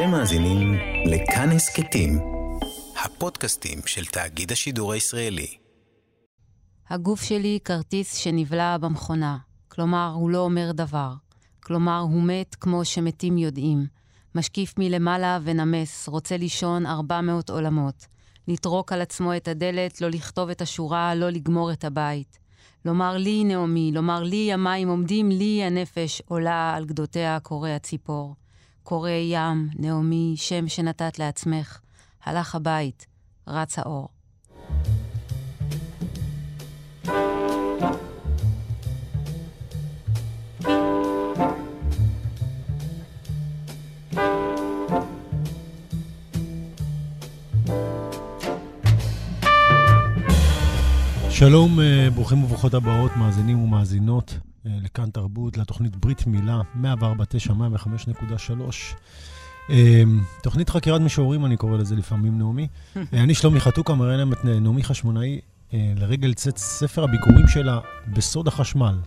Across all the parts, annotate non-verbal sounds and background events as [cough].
אתם מאזינים לכאן הסכתים, הפודקאסטים של תאגיד השידור הישראלי. הגוף שלי כרטיס שנבלע במכונה, כלומר, הוא לא אומר דבר. כלומר, הוא מת כמו שמתים יודעים. משקיף מלמעלה ונמס, רוצה לישון 400 עולמות. לטרוק על עצמו את הדלת, לא לכתוב את השורה, לא לגמור את הבית. לומר לי, נעמי, לומר לי, המים עומדים לי, הנפש עולה על גדותיה קורא הציפור. קורא ים, נעמי, שם שנתת לעצמך. הלך הבית, רץ האור. שלום, אה, ברוכים וברוכות הבאות, מאזינים ומאזינות לכאן תרבות, לתוכנית ברית מילה, 104.9, 105.3. אה, תוכנית חקירת משוררים, אני קורא לזה לפעמים, נעמי. [laughs] אני שלומי חתוקה, מראה להם את נעמי חשמונאי לרגל צאת ספר הביקורים שלה בסוד החשמל.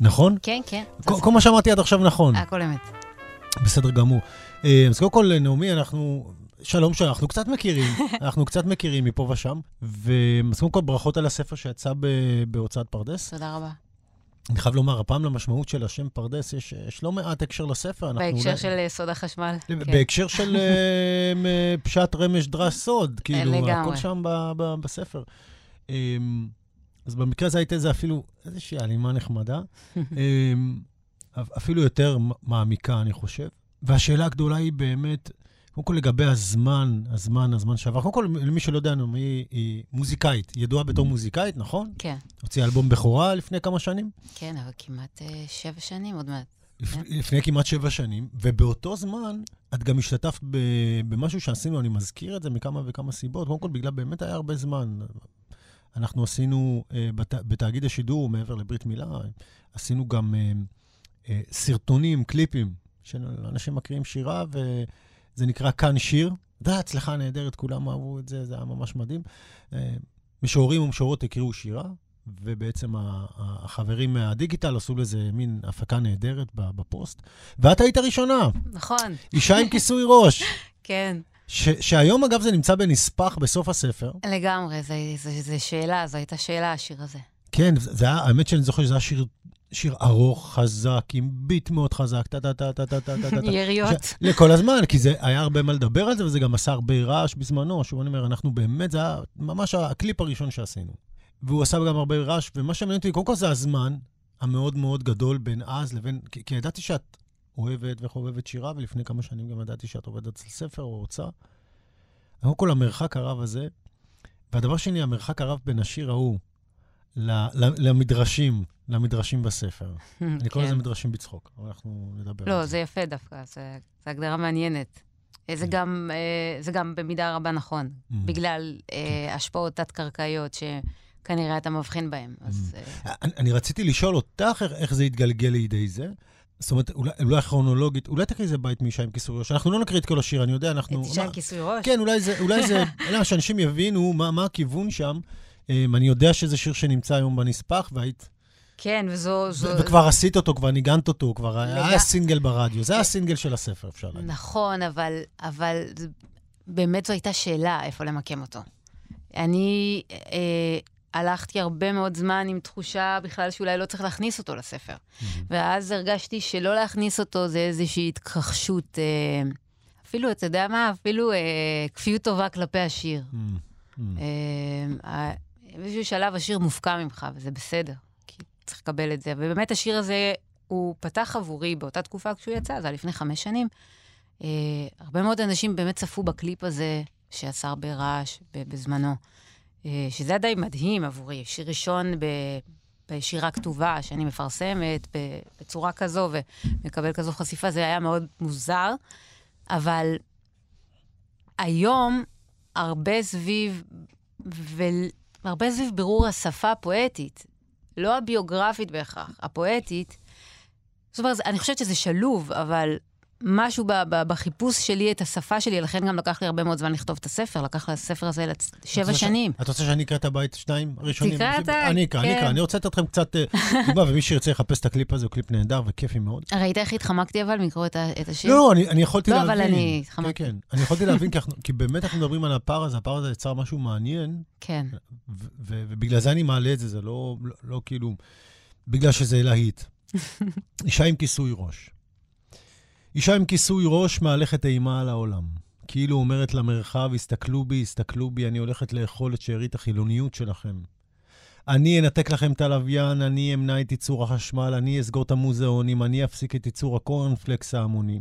נכון? כן, כן. כל מה שאמרתי עד עכשיו נכון. הכל אמת. בסדר גמור. אז קודם כל, נעמי, אנחנו שלום, שלום, אנחנו קצת מכירים, [laughs] אנחנו קצת מכירים מפה ושם, ואז קודם כל ברכות על הספר שיצא בהוצאת פרדס. תודה רבה. אני חייב לומר, הפעם למשמעות של השם פרדס, יש, יש לא מעט הקשר לספר. בהקשר אולי... של אה, סוד החשמל. כן. בהקשר של אה, [laughs] פשט רמש דרס סוד, כאילו, לגמרי. הכל שם ב, ב, בספר. אמ, אז במקרה הזה הייתה איזה אפילו איזושהי הלימה נחמדה, [laughs] אמ, אפילו יותר מעמיקה, אני חושב. והשאלה הגדולה היא באמת, קודם כל לגבי הזמן, הזמן, הזמן שעבר. קודם כל, למי שלא יודע, היא, היא מוזיקאית, ידועה בתור mm. מוזיקאית, נכון? כן. הוציאה אלבום בכורה לפני כמה שנים? כן, אבל כמעט uh, שבע שנים עוד מעט. לפ... כן. לפני כמעט שבע שנים, ובאותו זמן את גם השתתפת ב... במשהו שעשינו, אני מזכיר את זה מכמה וכמה סיבות. קודם כל, בגלל באמת היה הרבה זמן. אנחנו עשינו בת... בתאגיד השידור, מעבר לברית מילה, עשינו גם uh, סרטונים, קליפים, שאנשים מקריאים שירה, ו... זה נקרא כאן שיר. זו הייתה הצלחה נהדרת, כולם אהבו את זה, זה היה ממש מדהים. אה, משוררים ומשוררות הקריאו שירה, ובעצם החברים מהדיגיטל עשו לזה מין הפקה נהדרת בפוסט. ואת היית הראשונה. נכון. אישה עם כיסוי ראש. [laughs] כן. ש- שהיום, אגב, זה נמצא בנספח בסוף הספר. לגמרי, זו שאלה, זו הייתה שאלה, השיר הזה. כן, זה היה, האמת שאני זוכר שזה היה שיר שיר ארוך, חזק, עם ביט מאוד חזק, טה-טה-טה-טה-טה-טה. [laughs] יריות. לכל הזמן, כי זה היה הרבה מה לדבר על זה, וזה גם עשה הרבה רעש בזמנו. שוב, אני אומר, אנחנו באמת, זה היה ממש הקליפ הראשון שעשינו. והוא עשה גם הרבה רעש, ומה שמעניין אותי, קודם כל זה הזמן המאוד מאוד גדול בין אז לבין... כי, כי ידעתי שאת אוהבת וחובבת שירה, ולפני כמה שנים גם ידעתי שאת עובדת אצל ספר או הוצאה. קודם כל, המרחק הרב הזה, והדבר שני, המרחק הרב בין השיר ההוא למדרשים, למדרשים בספר. [laughs] אני קורא לזה כן. מדרשים בצחוק, אבל אנחנו נדבר לא, על זה. לא, זה יפה דווקא, זו הגדרה מעניינת. אה, זה כן. גם, אה, זה גם במידה רבה נכון, mm. בגלל אה, כן. השפעות תת-קרקעיות שכנראה אתה מבחין בהן. Mm. אני רציתי לשאול אותך איך זה התגלגל לידי זה. זאת אומרת, אולי, אולי כרונולוגית, אולי תקריא איזה בית מאישה עם כיסוי ראש. אנחנו לא נקריא את כל השיר, אני יודע, אנחנו... את אישה עם כיסוי ראש? כן, אולי זה, אולי זה, [laughs] אלא שאנשים יבינו מה, מה הכיוון שם. אני יודע שזה שיר שנמצא היום בנספח, והיית כן, וזו... זו... וכבר עשית אותו, כבר ניגנת אותו, כבר לג... היה סינגל ברדיו. זה הסינגל של הספר, אפשר להגיד. נכון, אבל, אבל באמת זו הייתה שאלה איפה למקם אותו. אני אה, הלכתי הרבה מאוד זמן עם תחושה בכלל שאולי לא צריך להכניס אותו לספר. Mm-hmm. ואז הרגשתי שלא להכניס אותו זה איזושהי התכחשות, אה, אפילו, אתה יודע מה? אפילו אה, כפיות טובה כלפי השיר. Mm-hmm. אה, באיזשהו שלב השיר מופקע ממך, וזה בסדר. צריך לקבל את זה. ובאמת השיר הזה, הוא פתח עבורי באותה תקופה כשהוא יצא, זה היה לפני חמש שנים. אה, הרבה מאוד אנשים באמת צפו בקליפ הזה, שעשה הרבה רעש בזמנו, אה, שזה היה די מדהים עבורי. שיר ראשון ב... בשירה כתובה שאני מפרסמת בצורה כזו ומקבל כזו חשיפה, זה היה מאוד מוזר. אבל היום, הרבה סביב, והרבה סביב בירור השפה הפואטית. לא הביוגרפית בהכרח, הפואטית. זאת אומרת, אני חושבת שזה שלוב, אבל משהו ב- ב- בחיפוש שלי את השפה שלי, לכן גם לקח לי הרבה מאוד זמן לכתוב את הספר, לקח לספר הזה שבע את רוצה ש- שנים. את רוצה שאני אקרא את הבית שניים הראשונים? תקרא אתה, אני אקרא, אני כן. אקרא. אני רוצה לתת לכם קצת אה, [laughs] דוגמה, ומי שירצה לחפש את הקליפ הזה, הוא קליפ נהדר וכיפי מאוד. ראית איך התחמקתי אבל מקרוא את ה- את השיר? לא, לא, אני, אני יכולתי לא, להבין. אבל אני כן, התחמקתי. כן. אני יכולתי להבין, כי, אנחנו, כי באמת אנחנו מדברים על הפער הזה, הפער הזה יצר משהו מעניין, כן. ובגלל זה אני מעלה את זה, זה לא, לא, לא כאילו, בגלל שזה להיט. [laughs] אישה עם כיסוי ראש. אישה עם כיסוי ראש מהלכת אימה על העולם. כאילו אומרת למרחב, הסתכלו בי, הסתכלו בי, אני הולכת לאכול את שארית החילוניות שלכם. אני אנתק לכם את הלוויין, אני אמנע את ייצור החשמל, אני אסגור את המוזיאונים, אני אפסיק את ייצור הקורנפלקס ההמוני.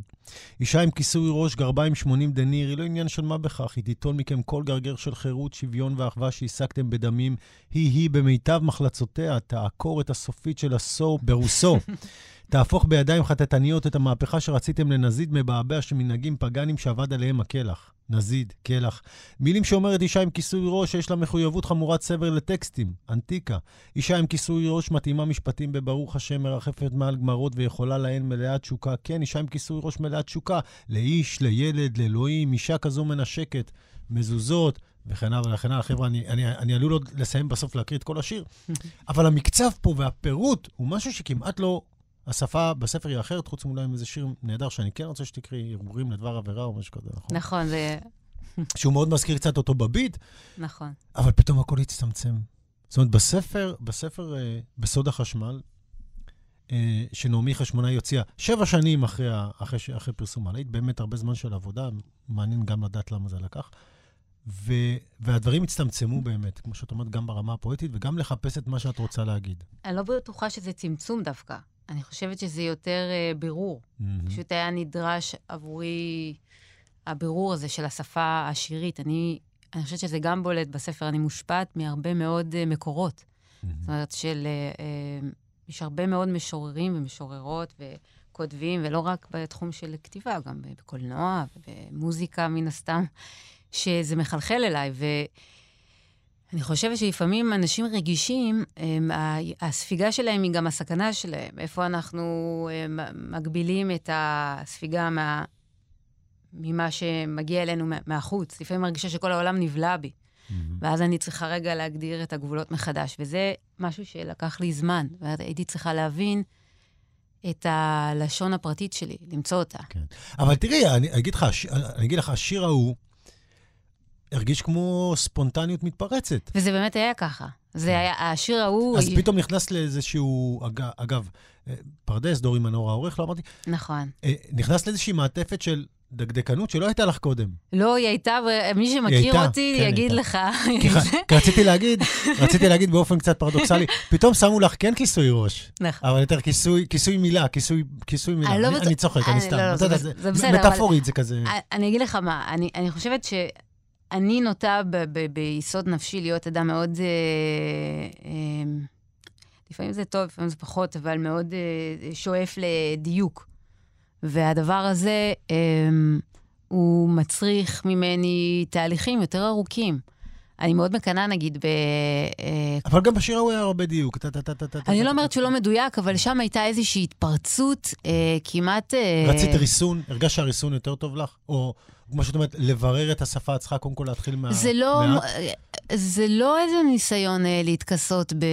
אישה עם כיסוי ראש, גרביים 80 דניר, היא לא עניין של מה בכך, היא תיטול מכם כל גרגר של חירות, שוויון ואחווה שהשגתם בדמים. היא-היא במיטב מחלצותיה תעקור את הסופית של הסור ברוסו. [laughs] תהפוך בידיים חטטניות את המהפכה שרציתם לנזיד מבעבע של מנהגים פגאנים שאבד עליהם הקלח. נזיד, קלח. מילים שאומרת אישה עם כיסוי ראש שיש לה מחויבות חמורת סבר לטקסטים. אנטיקה. אישה עם כיסוי ראש מתאימה משפטים בברוך השם מרחפת מעל גמרות ויכולה להן מלאת תשוקה. כן, אישה עם כיסוי ראש מלאת תשוקה. לאיש, לילד, לאלוהים, אישה כזו מנשקת. מזוזות, וכן הלאה וכן הלאה. חבר'ה, אני, אני, אני עלול עוד לסיים בסוף להקריא את כל השיר, [laughs] אבל המקצב פה והפירוט הוא משהו שכמעט לא... השפה בספר היא אחרת, חוץ מאולי עם איזה שיר נהדר שאני כן רוצה שתקראי, הרהורים לדבר עבירה או משהו כזה, נכון? נכון, זה... שהוא מאוד מזכיר קצת אותו בביט, נכון. אבל פתאום הכל הצטמצם. זאת אומרת, בספר, בספר אה, בסוד החשמל, אה, שנעמי חשמונאי הוציאה שבע שנים אחרי, אחרי, ש- אחרי פרסום הלהיט, באמת הרבה זמן של עבודה, מעניין גם לדעת למה זה לקח. ו, והדברים הצטמצמו באמת, כמו שאת אומרת, גם ברמה הפואטית וגם לחפש את מה שאת רוצה להגיד. אני לא בטוחה שזה צמצום דווקא. אני חושבת שזה יותר אה, בירור. מהמם. פשוט היה נדרש עבורי הבירור הזה של השפה השירית. אני, אני חושבת שזה גם בולט בספר, אני מושפעת מהרבה מאוד אה, מקורות. זאת אומרת, של... אה, אה, יש הרבה מאוד משוררים ומשוררות וכותבים, ולא רק בתחום של כתיבה, גם בקולנוע ובמוזיקה, מן הסתם, שזה מחלחל אליי. ואני חושבת שלפעמים אנשים רגישים, הם, הספיגה שלהם היא גם הסכנה שלהם. איפה אנחנו מ- מגבילים את הספיגה מה, ממה שמגיע אלינו מה- מהחוץ. לפעמים מרגישה שכל העולם נבלע בי. מהמם. ואז אני צריכה רגע להגדיר את הגבולות מחדש, וזה משהו שלקח לי זמן, והייתי צריכה להבין את הלשון הפרטית שלי, למצוא אותה. כן. אבל תראי, אני אגיד לך, אני אגיד לך, השיר ההוא הרגיש כמו ספונטניות מתפרצת. וזה באמת היה ככה. זה היה, השיר ההוא... אז פתאום נכנס לאיזשהו, אג- אגב, אה, פרדס, דורי מנור העורך, לא אמרתי, נכון. אה, נכנס לאיזושהי מעטפת של דקדקנות שלא הייתה לך קודם. לא, היא הייתה, ומי שמכיר הייתה, אותי כן, יגיד. לך. [laughs] כי רציתי להגיד, רציתי להגיד באופן קצת פרדוקסלי, פתאום שמו לך כן כיסוי ראש, נכון. אבל יותר כיסוי, כיסוי מילה, כיסוי, כיסוי מילה. אני לא אני, אני צוחק, אני אני- סתם. לא, לא, זה בסדר, אבל- מטאפורית זה כזה. אני אגיד לך מה, אני, אני חושבת שאני נוטה ב- ב- ביסוד נפשי להיות אדם מאוד... אה, אה, לפעמים זה טוב, לפעמים זה פחות, אבל מאוד אה, שואף לדיוק. והדבר הזה, אה, הוא מצריך ממני תהליכים יותר ארוכים. אני מאוד מקנאה, נגיד, ב... אה, אבל גם בשיר ההוא היה הרבה דיוק. אני לא אומרת. שהוא לא מדויק, אבל שם הייתה איזושהי התפרצות אה, כמעט... אה, רצית ריסון? הרגשת שהריסון יותר טוב לך? או כמו שאת אומרת, לברר את השפה, את צריכה קודם כל להתחיל מה... זה לא, מעט? זה לא איזה ניסיון אה, להתכסות ב,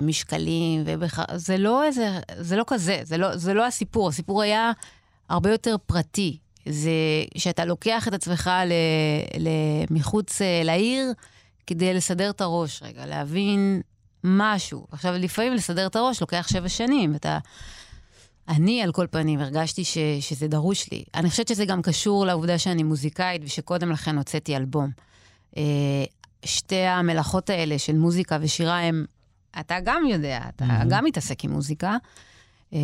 במשקלים, ובח... זה לא איזה, זה לא כזה, זה לא, זה לא הסיפור. הסיפור היה הרבה יותר פרטי. זה שאתה לוקח את עצמך ל, ל, מחוץ אה, לעיר כדי לסדר את הראש רגע, להבין משהו. עכשיו, לפעמים לסדר את הראש לוקח שבע שנים. אתה... אני, על כל פנים, הרגשתי ש, שזה דרוש לי. אני חושבת שזה גם קשור לעובדה שאני מוזיקאית ושקודם לכן הוצאתי אלבום. אה, שתי המלאכות האלה של מוזיקה ושירה הם, אתה גם יודע, אתה מהמם. גם מתעסק עם מוזיקה. אה,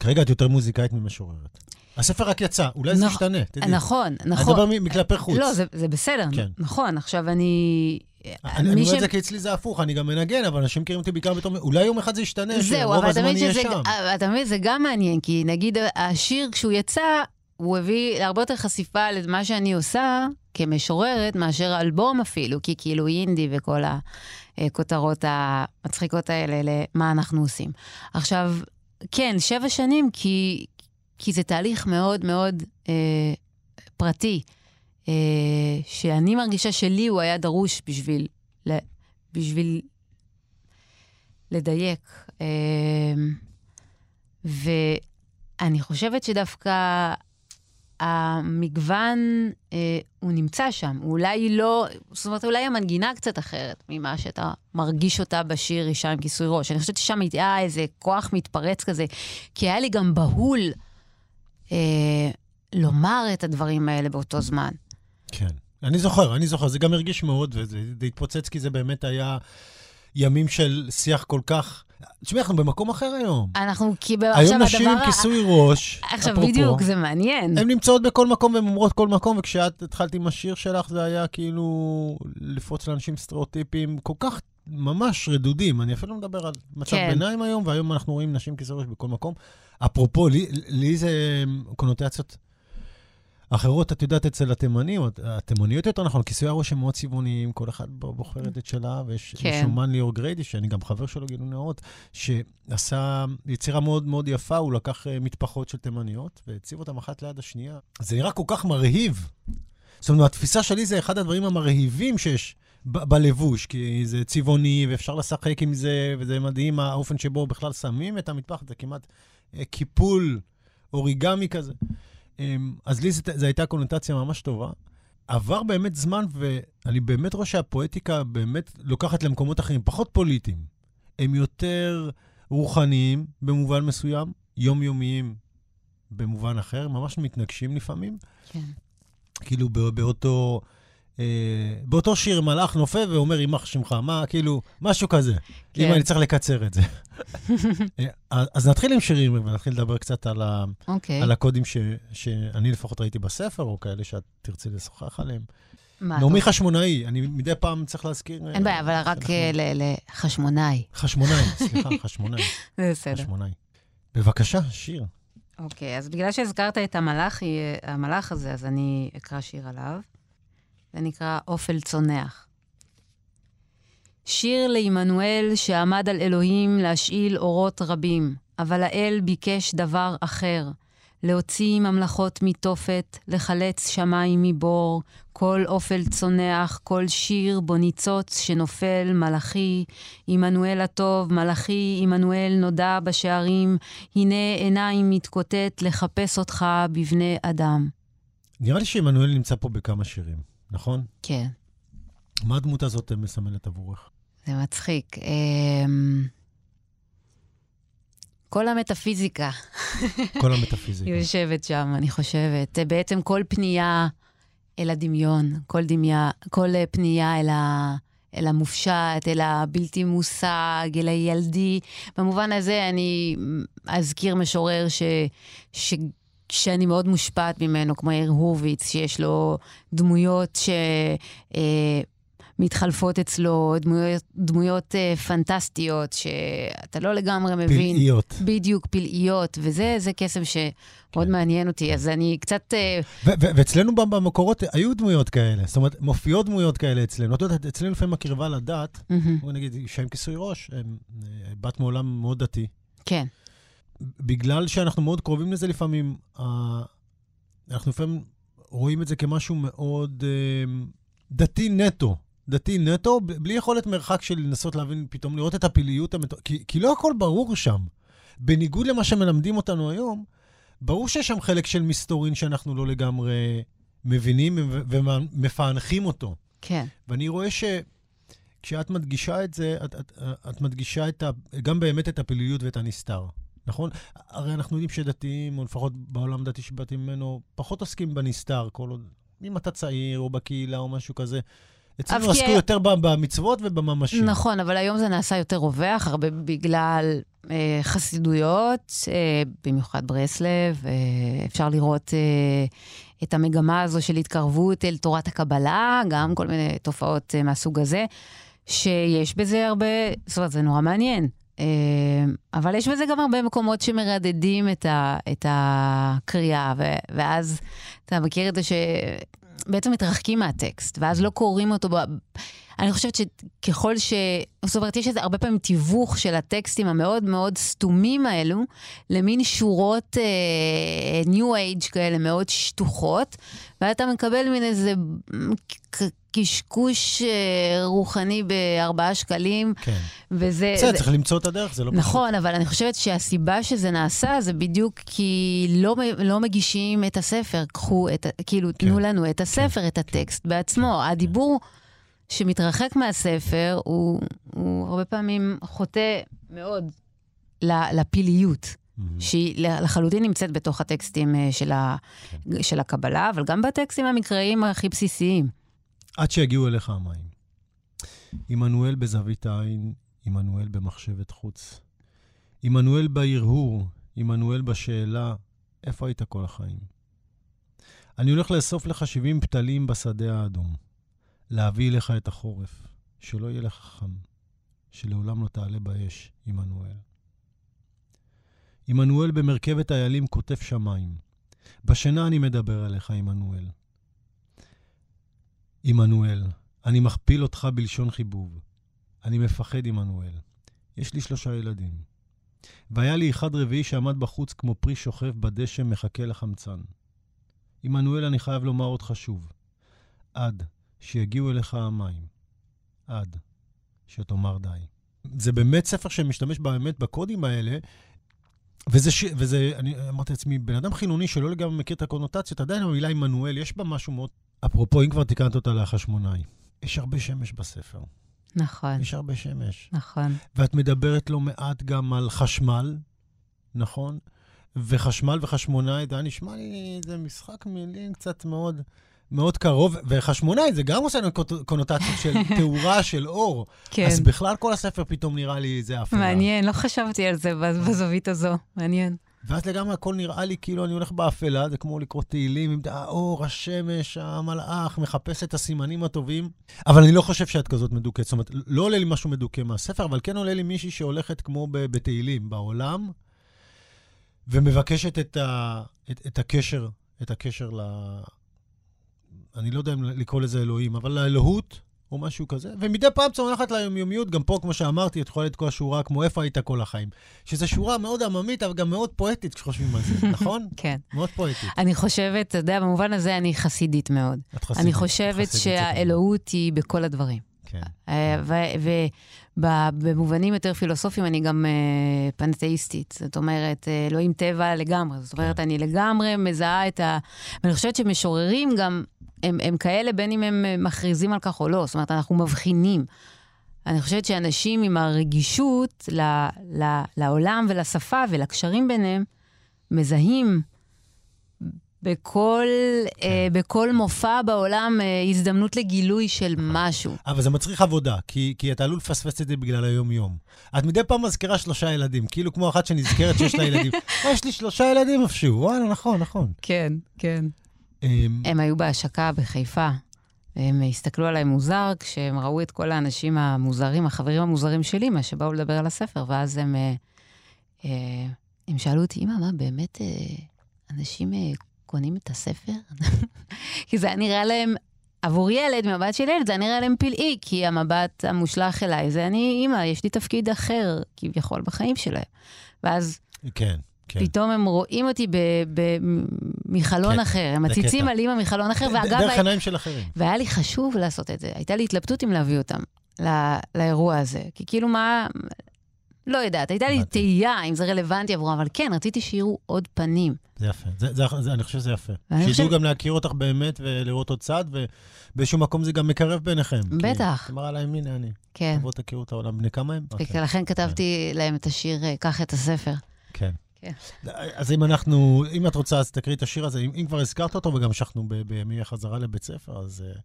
כרגע את יותר מוזיקאית ממשוררת. הספר רק יצא, אולי זה נכ- ישתנה, תדעי. נכון, אני נכון. מדבר מ- מכלפי חוץ. לא, זה, זה בסדר, כן. נכון. עכשיו, אני... אני אני ש- אומר את זה כי אצלי זה הפוך, אני גם מנגן, אבל אנשים מכירים אותי בעיקר בתור... אולי יום אחד זה ישתנה, זהו, שרוב אבל אתה הזמן מבין יהיה שזה, שם. אתה מבין, זה גם מעניין, כי נגיד השיר, כשהוא יצא, הוא הביא להרבה יותר חשיפה למה שאני עושה כמשוררת, מאשר האלבום אפילו, כי כאילו אינדי וכל הכותרות המצחיקות האלה למה אנחנו עושים. עכשיו, כן, שבע שנים, כי, כי זה תהליך מאוד מאוד אה, פרטי, אה, שאני מרגישה שלי הוא היה דרוש בשביל, בשביל לדייק. אה, ואני חושבת שדווקא המגוון, אה, הוא נמצא שם. הוא אולי לא, זאת אומרת, אולי המנגינה קצת אחרת ממה שאתה מרגיש אותה בשיר אישה עם כיסוי ראש. אני חושבת ששם היה איזה כוח מתפרץ כזה, כי היה לי גם בהול אה, לומר את הדברים האלה באותו זמן. כן. אני זוכר, אני זוכר, זה גם הרגיש מאוד, וזה התפוצץ כי זה באמת היה ימים של שיח כל כך... תשמעי, אנחנו במקום אחר היום. אנחנו, כי עכשיו הדבר... היום נשים עם כיסוי ראש, עכשיו, אפרופו, בדיוק, זה מעניין. הן נמצאות בכל מקום והן אומרות כל מקום, וכשאת התחלת עם השיר שלך, זה היה כאילו לפרוץ לאנשים סטריאוטיפים כל כך ממש רדודים. אני אפילו לא מדבר על מצב כן. ביניים היום, והיום אנחנו רואים נשים כיסוי ראש בכל מקום. אפרופו, לי, לי זה קונוטציות אחרות, את יודעת, אצל התימנים, התימניות יותר נכון, כיסוי הראש הם מאוד צבעוניים, כל אחד בוחרת את שלה, ויש כן. שומן ליאור גריידי, שאני גם חבר שלו, גילוי נאות, שעשה יצירה מאוד מאוד יפה, הוא לקח uh, מטפחות של תימניות, והציב אותן אחת ליד השנייה. זה נראה כל כך מרהיב. זאת אומרת, התפיסה שלי זה אחד הדברים המרהיבים שיש בלבוש, כי זה צבעוני, ואפשר לשחק עם זה, וזה מדהים האופן שבו בכלל שמים את המטפחת, זה כמעט uh, קיפול אוריגמי כזה. אמ, אז לי זו הייתה קונוטציה ממש טובה. עבר באמת זמן, ואני באמת רואה שהפואטיקה באמת לוקחת למקומות אחרים, פחות פוליטיים. הם יותר רוחניים במובן מסוים, יומיומיים במובן אחר, ממש מתנגשים לפעמים. כן. כאילו באותו... אה, באותו שיר מלאך נופל ואומר, יימח שמך, מה, כאילו, משהו כזה, כן. אם אני צריך לקצר את זה. [laughs] אה, אז נתחיל עם שירים ונתחיל לדבר קצת על, ה, okay. אוקיי. על הקודים ש, שאני לפחות ראיתי בספר, או כאלה שאת תרצי לשוחח עליהם. נעמי חשמונאי, אני מדי פעם צריך להזכיר... אין בעיה, אבל רק לחשמונאי. חשמונאי, [laughs] סליחה, חשמונאי. זה בסדר. חשמונאי. בבקשה, שיר. אוקיי, אז בגלל שהזכרת את המלאך הזה, אז אני אקרא שיר עליו. זה נקרא אופל צונח. שיר לעמנואל שעמד על אלוהים להשאיל אורות רבים, אבל האל ביקש דבר אחר, להוציא ממלכות מתופת, לחלץ שמיים מבור, כל אופל צונח, כל שיר בו ניצוץ שנופל, מלאכי, עמנואל הטוב, מלאכי, עמנואל נודע בשערים, הנה עיניים מתקוטט לחפש אותך בבני אדם. נראה לי שעמנואל נמצא פה בכמה שירים. נכון? כן. מה הדמות הזאת מסמלת עבורך? זה מצחיק. אמ, כל המטאפיזיקה. כל המטאפיזיקה. [laughs] יושבת שם, אני חושבת. בעצם כל פנייה אל הדמיון, כל, דמיה, כל פנייה אל, ה, אל המופשט, אל הבלתי מושג, אל הילדי. במובן הזה אני אזכיר משורר ש, ש, שאני מאוד מושפעת ממנו, כמו יאיר הורוביץ, שיש לו דמויות שמתחלפות אה, אצלו, דמויות, דמויות אה, פנטסטיות, שאתה לא לגמרי מבין. פלאיות. בדיוק, פלאיות, וזה קסם שמאוד כן. מעניין אותי, אז אני קצת... אה... ואצלנו במקורות היו דמויות כאלה, זאת אומרת, מופיעות דמויות כאלה אצלנו. את יודעת, אצלנו לפעמים הקרבה לדת, בוא נגיד, אישה עם כיסוי ראש, אה, בת מעולם מאוד דתי. כן. בגלל שאנחנו מאוד קרובים לזה לפעמים, אנחנו לפעמים רואים את זה כמשהו מאוד אה, דתי נטו. דתי נטו, בלי יכולת מרחק של לנסות להבין, פתאום לראות את הפעיליות המטורפת, כי, כי לא הכל ברור שם. בניגוד למה שמלמדים אותנו היום, ברור שיש שם חלק של מסתורין שאנחנו לא לגמרי מבינים ומפענחים אותו. כן. ואני רואה ש... כשאת מדגישה את זה, את, את, את מדגישה את ה, גם באמת את הפעילויות ואת הנסתר. נכון? הרי אנחנו יודעים שדתיים, או לפחות בעולם דתי שבאתי ממנו, פחות עוסקים בנסתר, כל עוד, אם אתה צעיר או בקהילה או משהו כזה. אצלנו עסקו כי... יותר במצוות ובממשי. נכון, אבל היום זה נעשה יותר רווח, הרבה בגלל אה, חסידויות, אה, במיוחד ברסלב. אה, אפשר לראות אה, את המגמה הזו של התקרבות אל תורת הקבלה, גם כל מיני תופעות אה, מהסוג הזה, שיש בזה הרבה, זאת אומרת, זה נורא מעניין. אה, אבל יש בזה גם הרבה מקומות שמרדדים את, ה, את הקריאה, ו, ואז אתה מכיר את זה שבעצם מתרחקים מהטקסט, ואז לא קוראים אותו. ב... אני חושבת שככל ש... זאת אומרת, יש איזה הרבה פעמים תיווך של הטקסטים המאוד מאוד סתומים האלו, למין שורות uh, New Age כאלה מאוד שטוחות, ואתה מקבל מין איזה קשקוש uh, רוחני בארבעה שקלים. כן. וזה... בסדר, זה... צריך למצוא את הדרך, זה לא פשוט. נכון, אבל אני חושבת שהסיבה שזה נעשה זה בדיוק כי לא, לא מגישים את הספר. קחו את, כאילו, כן. תנו לנו את הספר, כן. את הטקסט כן. בעצמו. כן. שמתרחק מהספר הוא, הוא הרבה פעמים חוטא מאוד לפיליות. Mm-hmm. שהיא לחלוטין נמצאת בתוך הטקסטים אה, של, ה, כן. של הקבלה, אבל גם בטקסטים המקראיים הכי בסיסיים. עד שיגיעו אליך המים. עמנואל בזווית העין, עמנואל במחשבת חוץ. עמנואל בהרהור, עמנואל בשאלה, איפה היית כל החיים? אני הולך לאסוף לך 70 פתלים בשדה האדום, להביא לך את החורף, שלא יהיה לך חם, שלעולם לא תעלה באש, עמנואל. עמנואל במרכבת איילים כותב שמיים. בשינה אני מדבר אליך, עמנואל. עמנואל, אני מכפיל אותך בלשון חיבוב. אני מפחד, עמנואל. יש לי שלושה ילדים. והיה לי אחד רביעי שעמד בחוץ כמו פרי שוכב בדשא, מחכה לחמצן. עמנואל, אני חייב לומר אותך שוב. עד שיגיעו אליך המים. עד שתאמר די. זה באמת ספר שמשתמש באמת בקודים האלה, וזה, ש... וזה, אני אמרתי לעצמי, בן אדם חילוני שלא לגמרי מכיר את הקונוטציות, עדיין המילה עמנואל, יש בה משהו מאוד... אפרופו, אם כבר תיקנת אותה לחשמונאי, יש הרבה שמש בספר. נכון. יש הרבה שמש. נכון. ואת מדברת לא מעט גם על חשמל, נכון? וחשמל וחשמונאי, זה היה נשמע לי, זה משחק מילים קצת מאוד... מאוד קרוב, וחשמונאי זה גם עושה לנו קונוטציות של [laughs] תאורה של אור. כן. אז בכלל כל הספר פתאום נראה לי איזה אפלה. מעניין, לא חשבתי על זה בזווית הזו, מעניין. ואז לגמרי הכל נראה לי כאילו אני הולך באפלה, זה כמו לקרוא תהילים, עם האור, השמש, המלאך, מחפש את הסימנים הטובים. אבל אני לא חושב שאת כזאת מדוכאת. זאת אומרת, לא עולה לי משהו מדוכא מהספר, אבל כן עולה לי מישהי שהולכת כמו בתהילים בעולם, ומבקשת את, ה, את, את הקשר, את הקשר ל... אני לא יודע אם לקרוא לזה אלוהים, אבל לאלוהות, או משהו כזה, ומדי פעם צומחת ליומיומיות, גם פה, כמו שאמרתי, את יכולה לתקוע שורה כמו איפה היית כל החיים. שזו שורה מאוד עממית, אבל גם מאוד פואטית כשחושבים על זה, [laughs] נכון? כן. מאוד פואטית. אני חושבת, אתה יודע, במובן הזה אני חסידית מאוד. את חסידית. אני חושבת שהאלוהות היא בכל הדברים. כן. אה, ובמובנים יותר פילוסופיים אני גם uh, פנתאיסטית. זאת אומרת, אה, אלוהים טבע לגמרי. זאת אומרת, כן. אני לגמרי מזהה את ה... ואני חושבת שמשוררים גם הם, הם כאלה בין אם הם מכריזים על כך או לא. זאת אומרת, אנחנו מבחינים. אני חושבת שאנשים עם הרגישות ל, ל, לעולם ולשפה ולקשרים ביניהם, מזהים בכל, כן. אה, בכל מופע בעולם אה, הזדמנות לגילוי של משהו. אבל זה מצריך עבודה, כי, כי אתה עלול לפספס את זה בגלל היום-יום. את מדי פעם מזכירה שלושה ילדים, כאילו כמו אחת שנזכרת שיש לה ילדים. [laughs] יש לי שלושה ילדים איפשהו, וואלה, נכון, נכון. כן, כן. אמ, הם היו בהשקה בחיפה. הם הסתכלו עליי מוזר כשהם ראו את כל האנשים המוזרים, החברים המוזרים של אימא, שבאו לדבר על הספר, ואז הם, אה, אה, הם שאלו אותי, אימא, מה, באמת אה, אנשים קונים את הספר? [laughs] כי זה היה נראה להם, עבור ילד, ממבט של ילד, זה היה נראה להם פלאי, כי המבט המושלך אליי זה אני, אימא, יש לי תפקיד אחר, כביכול, בחיים שלהם. ואז... כן. כן. פתאום הם רואים אותי מחלון כן, אחר, הם מציצים על אימא מחלון אחר, ואגב... דרך עיניים של אחרים. והיה לי חשוב לעשות את זה. הייתה לי התלבטות אם להביא אותם לא, לאירוע הזה. כי כאילו מה... לא יודעת, הייתה לי תהייה אם זה רלוונטי עבורם, אבל כן, רציתי שיראו עוד פנים. זה יפה, זה, זה, זה, אני חושב שזה יפה. שידעו חושב... גם להכיר אותך באמת ולראות עוד צד, ובאיזשהו מקום זה גם מקרב ביניכם. בטח. כי אמרה להם, הנה אני. כן. תבואו תכירו את העולם. בני כמה הם? ולכן okay. כתבתי כן. להם את השיר, קח את הספר. כן. כן. אז אם אנחנו, אם את רוצה, אז תקריא את השיר הזה. אם, אם כבר הזכרת אותו, וגם המשכנו בימי החזרה לבית ספר, אז אה,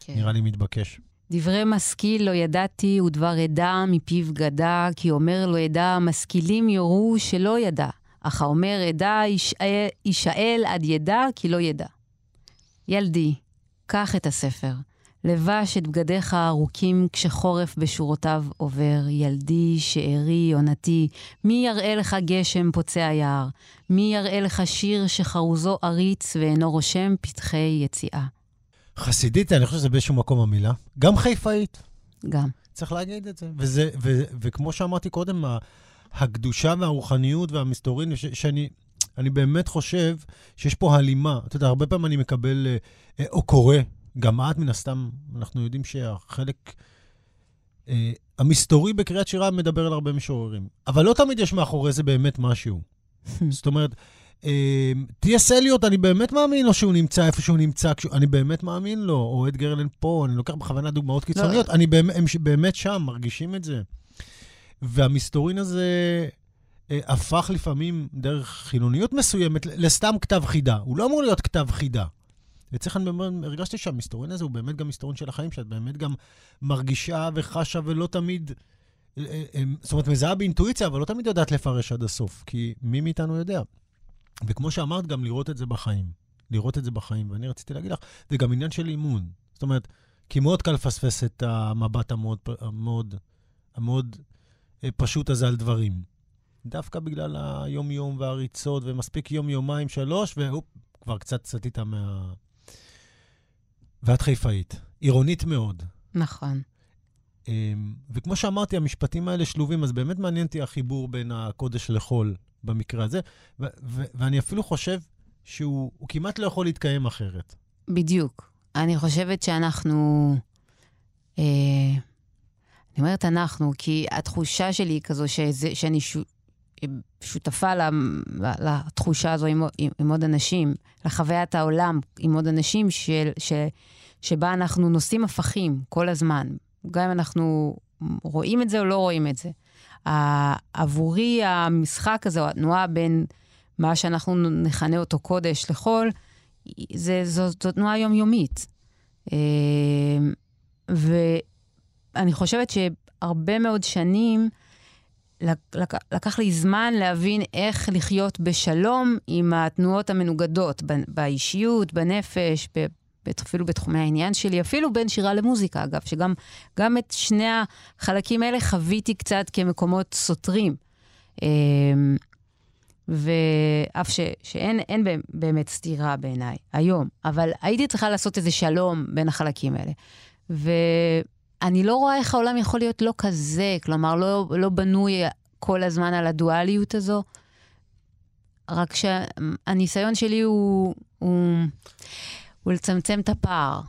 כן. נראה לי מתבקש. דברי משכיל לא ידעתי, ודבר עדה מפיו גדה, כי אומר לא ידע, משכילים יורו שלא ידע. אך האומר עדה, יישאל עד ידע, כי לא ידע. ילדי, קח את הספר. לבש את בגדיך הארוכים כשחורף בשורותיו עובר, ילדי, שארי, עונתי, מי יראה לך גשם פוצע יער? מי יראה לך שיר שחרוזו עריץ ואינו רושם פתחי יציאה? חסידית, אני חושב שזה באיזשהו מקום המילה. גם חיפאית. גם. צריך להגיד את זה. וזה, ו, וכמו שאמרתי קודם, הקדושה והרוחניות והמסתורין, ש, שאני אני באמת חושב שיש פה הלימה. אתה יודע, הרבה פעמים אני מקבל, אה, אה, או קורא, גם את מן הסתם, אנחנו יודעים שהחלק... אה, המסתורי בקריאת שירה מדבר על הרבה משוררים, אבל לא תמיד יש מאחורי זה באמת משהו. [laughs] זאת אומרת, טי.אס אליוט, אני באמת מאמין לו שהוא נמצא איפה שהוא נמצא, אני באמת מאמין לו, או אדגר אלן פה, אני לוקח בכוונה דוגמאות לא. קיצוניות, לא. אני באמת, הם באמת שם, מרגישים את זה. והמסתורין הזה אה, הפך לפעמים, דרך חילוניות מסוימת, לסתם כתב חידה. הוא לא אמור להיות כתב חידה. וצריך, אני באמת, הרגשתי שהמסתורין הזה הוא באמת גם מסתורין של החיים, שאת באמת גם מרגישה וחשה ולא תמיד... אה, אה, זאת אומרת, מזהה באינטואיציה, אבל לא תמיד יודעת לפרש עד הסוף, כי מי מאיתנו יודע. וכמו שאמרת, גם לראות את זה בחיים. לראות את זה בחיים. ואני רציתי להגיד לך, זה גם עניין של אימון. זאת אומרת, כי מאוד קל לפספס את המבט המאוד, המאוד, המאוד פשוט הזה על דברים. דווקא בגלל היום-יום והריצות, ומספיק יום-יומיים, שלוש, והופ, כבר קצת סטית מה... ואת חיפאית. עירונית מאוד. נכון. אמ, וכמו שאמרתי, המשפטים האלה שלובים, אז באמת מעניין אותי החיבור בין הקודש לחול במקרה הזה, ו- ו- ואני אפילו חושב שהוא כמעט לא יכול להתקיים אחרת. בדיוק. אני חושבת שאנחנו... אה, אני אומרת אנחנו, כי התחושה שלי היא כזו שזה, שאני ש... שותפה לתחושה הזו עם, עם, עם עוד אנשים, לחוויית העולם עם עוד אנשים, של, ש, שבה אנחנו נושאים הפכים כל הזמן, גם אם אנחנו רואים את זה או לא רואים את זה. עבורי המשחק הזה, או התנועה בין מה שאנחנו נכנה אותו קודש לחול, זה, זו, זו תנועה יומיומית. אה, ואני חושבת שהרבה מאוד שנים, לק, לקח לי זמן להבין איך לחיות בשלום עם התנועות המנוגדות באישיות, בנפש, ב, אפילו בתחומי העניין שלי, אפילו בין שירה למוזיקה, אגב, שגם גם את שני החלקים האלה חוויתי קצת כמקומות סותרים. אמ, ואף ש, שאין באמת סתירה בעיניי, היום, אבל הייתי צריכה לעשות איזה שלום בין החלקים האלה. ו... אני לא רואה איך העולם יכול להיות לא כזה, כלומר, לא, לא בנוי כל הזמן על הדואליות הזו, רק שהניסיון שלי הוא, הוא, הוא לצמצם את הפער.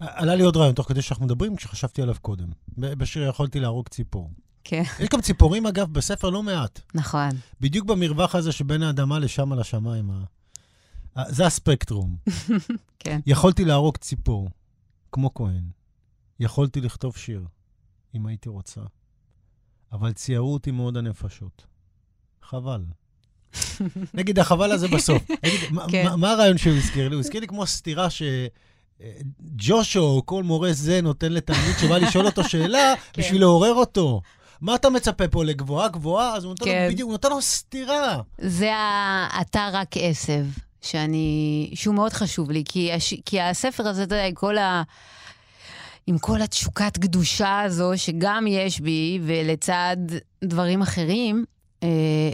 עלה לי עוד רעיון, תוך כדי שאנחנו מדברים, כשחשבתי עליו קודם. בשיר יכולתי להרוג ציפור. כן. יש גם ציפורים, אגב, בספר לא מעט. נכון. בדיוק במרווח הזה שבין האדמה לשם על השמיים. זה הספקטרום. [laughs] כן. יכולתי להרוג ציפור, כמו כהן. יכולתי לכתוב שיר, אם הייתי רוצה. אבל ציערו אותי מאוד הנפשות. חבל. [laughs] נגיד, החבל הזה בסוף. [laughs] נגיד, כן. מה, מה הרעיון שהוא הזכיר לי? הוא הזכיר לי כמו סתירה ש... ג'ושו או כל מורה זה נותן לתלמיד שבא לשאול אותו שאלה [laughs] כן. בשביל לעורר אותו. מה אתה מצפה פה, לגבוהה גבוהה? אז הוא נותן כן. לו בדיוק, הוא נותן לו סתירה. זה אתה רק עשב, שאני, שהוא מאוד חשוב לי, כי, הש, כי הספר הזה, אתה יודע, כל ה... עם כל התשוקת קדושה הזו שגם יש בי, ולצד דברים אחרים. אה,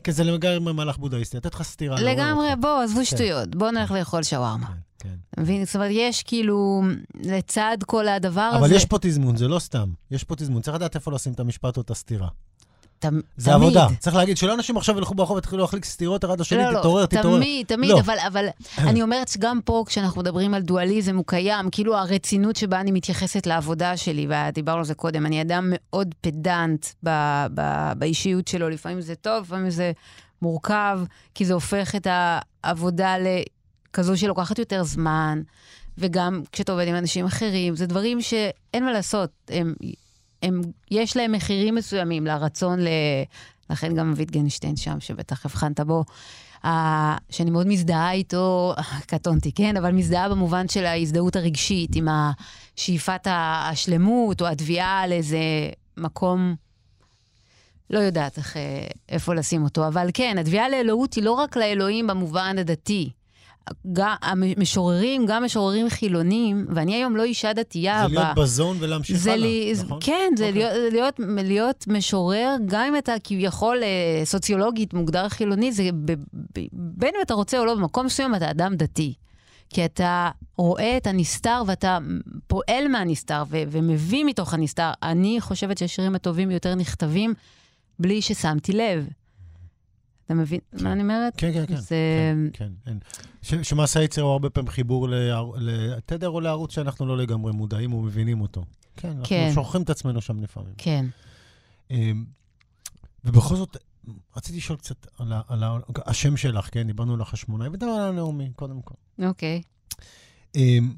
כי זה לגמרי מהלך בודהיסטי, לתת לך סטירה. לגמרי, בוא, עזבו כן. שטויות, בוא נלך לאכול שווארמה. כן, כן. מבין? זאת אומרת, יש כאילו, לצד כל הדבר הזה... אבל יש פה תזמון, זה לא סתם. יש פה תזמון. צריך לדעת איפה לשים את המשפט או את הסתירה. תמיד. זה עבודה. צריך להגיד שלא אנשים עכשיו ילכו ברחוב ויתחילו להחליק סטירות אחד לשני, לא, תתעורר, לא, תתעורר. תמיד, תמיד, לא. אבל, אבל אני אומרת שגם פה, כשאנחנו מדברים על דואליזם, הוא קיים, כאילו הרצינות שבה אני מתייחסת לעבודה שלי, ודיברנו על זה קודם, אני אדם מאוד פדנט ב, ב, באישיות שלו, לפעמים זה טוב, לפעמים זה מורכב, כי זה הופך את העבודה לכזו שלוקחת יותר זמן, וגם כשאתה עובד עם אנשים אחרים, זה דברים שאין מה לעשות, הם... הם, יש להם מחירים מסוימים לרצון ל... לכן גם ויטגנשטיין שם, שבטח הבחנת בו, uh, שאני מאוד מזדהה איתו, [laughs] קטונתי, כן? אבל מזדהה במובן של ההזדהות הרגשית, עם שאיפת השלמות, או התביעה על איזה מקום, לא יודעת איך, אה, איפה לשים אותו, אבל כן, התביעה לאלוהות היא לא רק לאלוהים במובן הדתי. גם, המשוררים, גם משוררים חילונים, ואני היום לא אישה דתייה. זה להיות בזון ולהמשיך הלאה, לי, נכון? כן, זה okay. אוקיי. להיות, להיות, להיות משורר, גם אם אתה כביכול אה, סוציולוגית מוגדר חילוני, זה ב, ב, בין אם אתה רוצה או לא, במקום מסוים אתה אדם דתי. כי אתה רואה את הנסתר ואתה פועל מהנסתר ו- ומביא מתוך הנסתר. אני חושבת שהשירים הטובים ביותר נכתבים בלי ששמתי לב. אתה מבין כן. מה אני אומרת? כן, כן, כן. זה... כן, כן. ש- שמעשה היצר הוא הרבה פעמים חיבור לתדר או לערוץ שאנחנו לא לגמרי מודעים ומבינים אותו. כן, אנחנו כן. שוכחים את עצמנו שם לפעמים. כן. אמ, ובכל זאת, רציתי לשאול קצת על, ה- על ה- השם שלך, כן? דיברנו על החשמונאי, ודיברנו על הנעמי, קודם כל. אוקיי. אמ,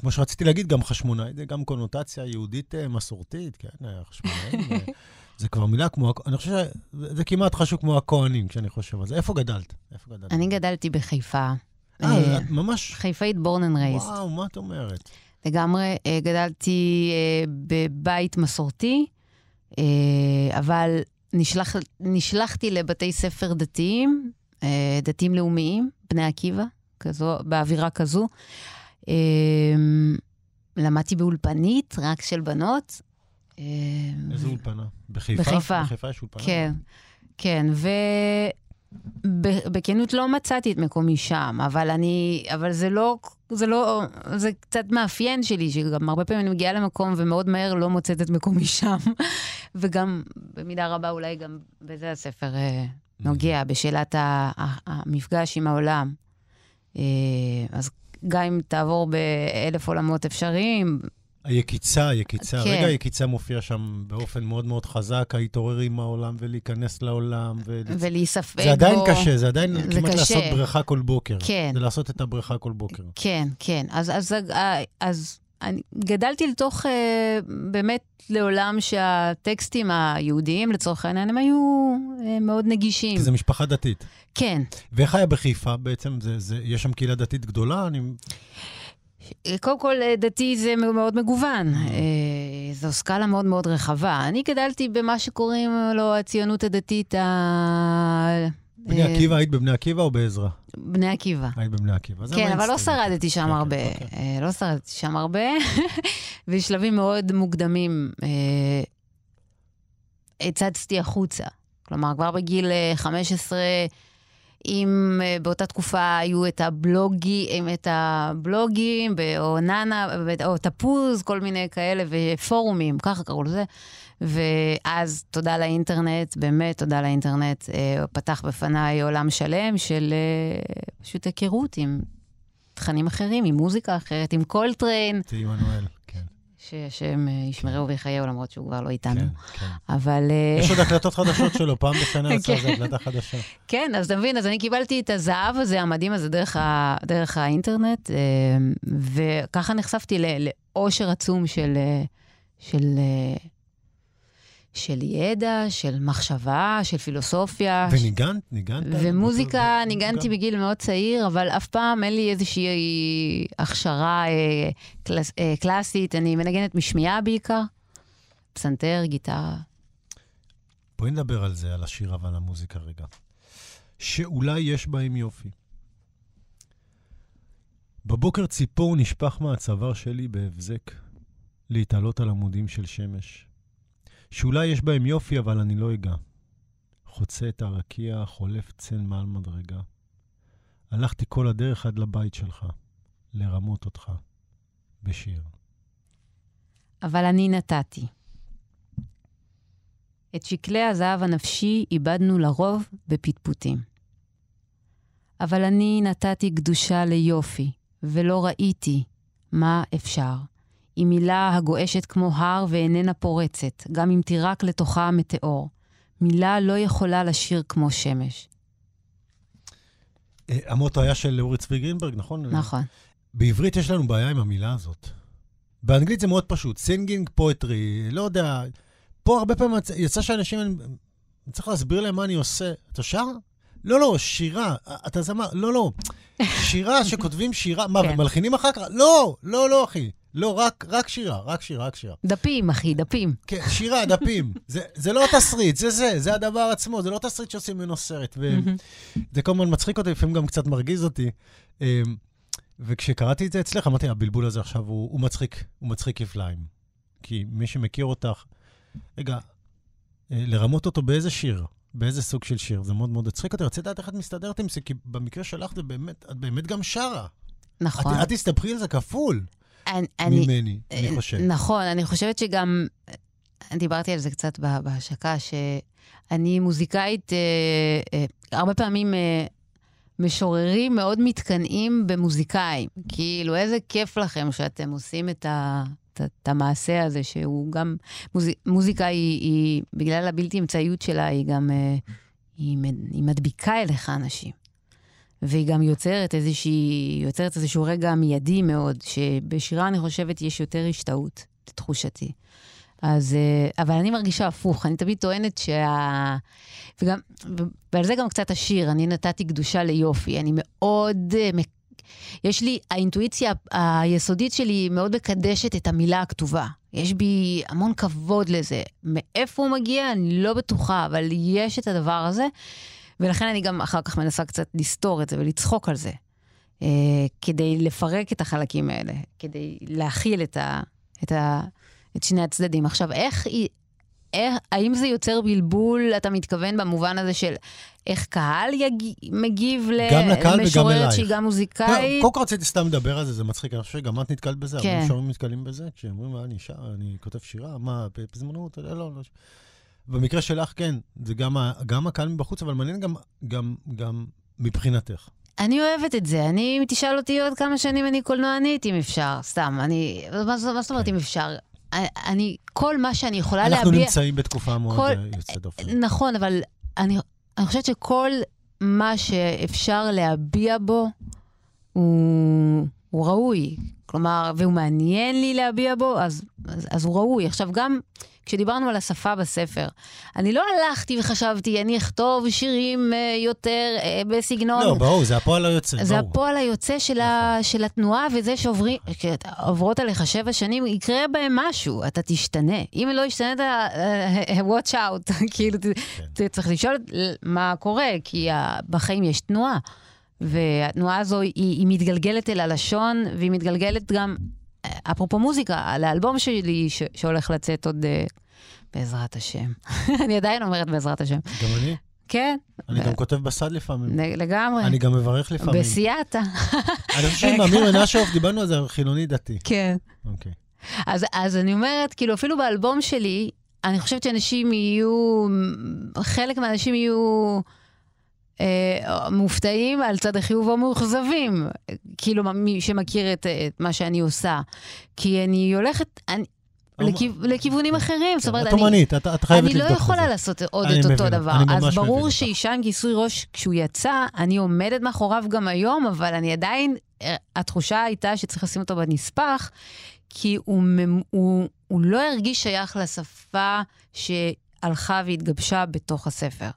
כמו שרציתי להגיד, גם חשמונאי זה גם קונוטציה יהודית אה, מסורתית, כן? חשמונאי, [laughs] זה כבר מילה כמו, אני חושב שזה זה כמעט חשוב כמו הכוהנים, כשאני חושב על זה. איפה גדלת? איפה גדלת? אני גדלתי בחיפה. אה, אה, ממש... חיפאית born and raised. וואו, מה את אומרת? לגמרי. אה, גדלתי אה, בבית מסורתי, אבל נשלח, נשלחתי לבתי ספר דתיים, דתיים לאומיים, בני עקיבא, כזו, באווירה כזו. למדתי באולפנית, רק של בנות. אה, איזה אולפנה? בחיפה? בחיפה. בחיפה יש אולפנה? כן, כן, ובכנות לא מצאתי את מקומי שם, אבל אני, אבל זה לא, זה לא, זה קצת מאפיין שלי, שגם הרבה פעמים אני מגיעה למקום ומאוד מהר לא מוצאת את מקומי [laughs] שם, וגם במידה רבה אולי גם בזה הספר אה, נוגע, בשאלת המפגש עם העולם. אה, אז גם אם תעבור באלף עולמות אפשריים, היקיצה, היקיצה. כן. רגע, היקיצה מופיע שם באופן מאוד מאוד חזק, להתעורר עם העולם ולהיכנס לעולם. ול... ולהיספג זה עדיין בו- קשה, זה עדיין זה כמעט קשה. לעשות בריכה כל בוקר. כן. זה לעשות את הבריכה כל בוקר. כן, כן. אז, אז, אז, אז אני גדלתי לתוך, אה, באמת, לעולם שהטקסטים היהודיים, לצורך העניין, הם היו אה, מאוד נגישים. כי זו משפחה דתית. כן. ואיך היה בחיפה בעצם? זה, זה, יש שם קהילה דתית גדולה? אני... אה, קודם כל, אה, דתי זה מאוד מגוון. אה, זו סקאלה מאוד מאוד רחבה. אני גדלתי במה שקוראים לו הציונות הדתית ה... בני עקיבא, היית בבני עקיבא או בעזרא? בני עקיבא. היית בבני עקיבא. כן, אבל לא המיינסטרים. שרדתי שם הרבה. אוקיי. לא שרדתי שם הרבה. [laughs] בשלבים מאוד מוקדמים הצצתי החוצה. כלומר, כבר בגיל אה, 15, אם אה, באותה תקופה היו את הבלוגים, את הבלוגים, או נאנה, או תפוז, כל מיני כאלה, ופורומים, ככה קראו לזה. ואז תודה לאינטרנט, באמת תודה לאינטרנט, אה, פתח בפניי עולם שלם של אה, פשוט היכרות עם תכנים אחרים, עם מוזיקה אחרת, עם קולטריין, טהי עמנואל. שהשם אה, ישמרהו ויחייהו, למרות שהוא כבר לא איתנו. כן, כן. אבל... אה, יש עוד הקלטות חדשות שלו, פעם בשנה [laughs] יצאה כן. איזו הקלטה חדשה. כן, אז אתה מבין, אז אני קיבלתי את הזהב הזה, המדהים הזה, דרך, ה, דרך האינטרנט, אה, וככה נחשפתי לאושר עצום של, של, של ידע, של מחשבה, של פילוסופיה. וניגנת? ניגנת? ומוזיקה ניגנתי ניגנת? בגיל מאוד צעיר, אבל אף פעם אין לי איזושהי הכשרה אה, קלאס, אה, קלאסית. אני מנגנת משמיעה בעיקר, פסנתר, גיטרה. בואי נדבר על זה, על השירה ועל המוזיקה רגע. שאולי יש בהם יופי. בבוקר ציפור נשפך מהצוואר שלי בהבזק, להתעלות על עמודים של שמש. שאולי יש בהם יופי, אבל אני לא אגע. חוצה את הרקיע, חולף צל מעל מדרגה. הלכתי כל הדרך עד לבית שלך, לרמות אותך, בשיר. אבל אני נתתי. את שקלי הזהב הנפשי איבדנו לרוב בפטפוטים. אבל אני נתתי קדושה ליופי, ולא ראיתי מה אפשר. היא מילה הגועשת כמו הר ואיננה פורצת, גם אם תירק לתוכה מטאור. מילה לא יכולה לשיר כמו שמש. אה, המוטו היה של אורי צבי גרינברג, נכון? נכון. בעברית יש לנו בעיה עם המילה הזאת. באנגלית זה מאוד פשוט, singing poetry, לא יודע. פה הרבה פעמים יצא- שאנשים, אני אני צריך להסביר להם מה אני עושה. אתה שר? לא, לא, שירה. אתה זמר? לא, לא. שירה שכותבים שירה, מה, כן. ומלחינים אחר כך? לא, לא, לא, אחי. לא, רק, רק שירה, רק שירה, רק שירה. דפים, אחי, דפים. כן, שירה, דפים. [laughs] זה, זה לא תסריט, זה זה, זה הדבר עצמו, זה לא תסריט שעושים ממנו סרט. וזה הזמן מצחיק אותי, לפעמים גם קצת מרגיז אותי. אמ, וכשקראתי את זה אצלך, אמרתי, הבלבול הזה עכשיו הוא, הוא מצחיק, הוא מצחיק כפליים. כי מי שמכיר אותך, רגע, אה, לרמות אותו באיזה שיר, באיזה סוג של שיר, זה מאוד מאוד הצחיק אותי. רציתי לדעת איך את מסתדרת עם זה, כי במקרה שלך זה באמת, את באמת גם שרה. נכון. את, את תסתבכי על זה כפול אני, אני, ממני, אני חושב. נכון, אני חושבת שגם, דיברתי על זה קצת בה- בהשקה, שאני מוזיקאית, אה, אה, הרבה פעמים אה, משוררים מאוד מתקנאים במוזיקאים. כאילו, איזה כיף לכם שאתם עושים את, ה, את, המעשה הזה, שהוא גם... מוז, מוזיקה היא, היא, בגלל הבלתי אמצעיות שלה, היא גם... אה, היא, היא מדביקה אליך אנשים. והיא גם יוצרת איזושהי, יוצרת איזשהו רגע מיידי מאוד, שבשירה אני חושבת יש יותר השתאות, לתחושתי. אז, אה, אבל אני מרגישה הפוך, אני תמיד טוענת שה... וגם, ועל זה גם קצת השיר, אני נתתי קדושה ליופי, אני מאוד... אה, יש לי, האינטואיציה היסודית שלי מאוד מקדשת את המילה הכתובה. יש בי המון כבוד לזה. מאיפה הוא מגיע, אני לא בטוחה, אבל יש את הדבר הזה, ולכן אני גם אחר כך מנסה קצת לסתור את זה ולצחוק על זה, אה, כדי לפרק את החלקים האלה, כדי להכיל את, ה, את, ה, את שני הצדדים. עכשיו, איך, איך, האם זה יוצר בלבול, אתה מתכוון במובן הזה של איך קהל יג, מגיב למשוררת. שהיא גם מוזיקאית? קודם כל רציתי סתם לדבר על זה, זה מצחיק, אני חושב שגם את נתקלת בזה, כן. הרבה שומעים נתקלים בזה, כשאומרים, אני שר, אני כותב שירה, מה, פזמונות, לא, לא, לא. במקרה שלך, כן, זה גם, ה- גם הקהל מבחוץ, אבל מעניין גם, גם, גם מבחינתך. אני אוהבת את זה. אני, אם תשאל אותי עוד כמה שנים אני קולנוענית, אם אפשר, סתם. אני, מה, מה זאת אומרת כן. אם אפשר? אני, כל מה שאני יכולה אנחנו להביע... נמצאים בתקופה מאוד כל- אה, יוצאת דופן. נכון, אבל אני, אני חושבת שכל מה שאפשר להביע בו הוא, הוא ראוי. כלומר, והוא מעניין לי להביע בו, אז, אז, אז הוא ראוי. עכשיו, גם כשדיברנו על השפה בספר, אני לא הלכתי וחשבתי, אני אכתוב שירים אה, יותר אה, בסגנון... לא, ברור, זה הפועל היוצא, זה ברור. הפועל היוצא של, ה, של התנועה, וזה שעוברות עליך שבע שנים, יקרה בהם משהו, אתה תשתנה. אם לא השתנית, אה, watch out, [laughs] כאילו, כן. צריך לשאול מה קורה, כי בחיים יש תנועה. והתנועה הזו היא, היא מתגלגלת אל הלשון, והיא מתגלגלת גם, אפרופו מוזיקה, לאלבום שלי ש, שהולך לצאת עוד אה, בעזרת השם. [laughs] אני עדיין אומרת בעזרת השם. גם אני, כן, אני גם כותב בסד לפעמים. לגמרי. אני גם מברך לפעמים. בסייעתא. אני חושב שעם אמיר מנשוף דיברנו על זה, חילוני דתי. כן. אוקיי. אז, אז אני אומרת, כאילו, אפילו באלבום שלי, אני חושבת שאנשים יהיו, חלק מהאנשים יהיו מופתעים על צד החיוב או מאוכזבים, כאילו, מי שמכיר את, את מה שאני עושה. כי אני הולכת אני, לכיו, לכיוונים אחרים, זאת אומרת, את אני... אומנית, את את חייבת אני לא יכולה. לעשות עוד את אותו דבר. אז ברור. שאישה עם כיסוי ראש, כשהוא יצא, אני עומדת מאחוריו גם היום, אבל אני עדיין, אה, התחושה הייתה שצריך לשים אותו בנספח, כי הוא, הוא, הוא לא הרגיש שייך לשפה שהלכה והתגבשה בתוך הספר.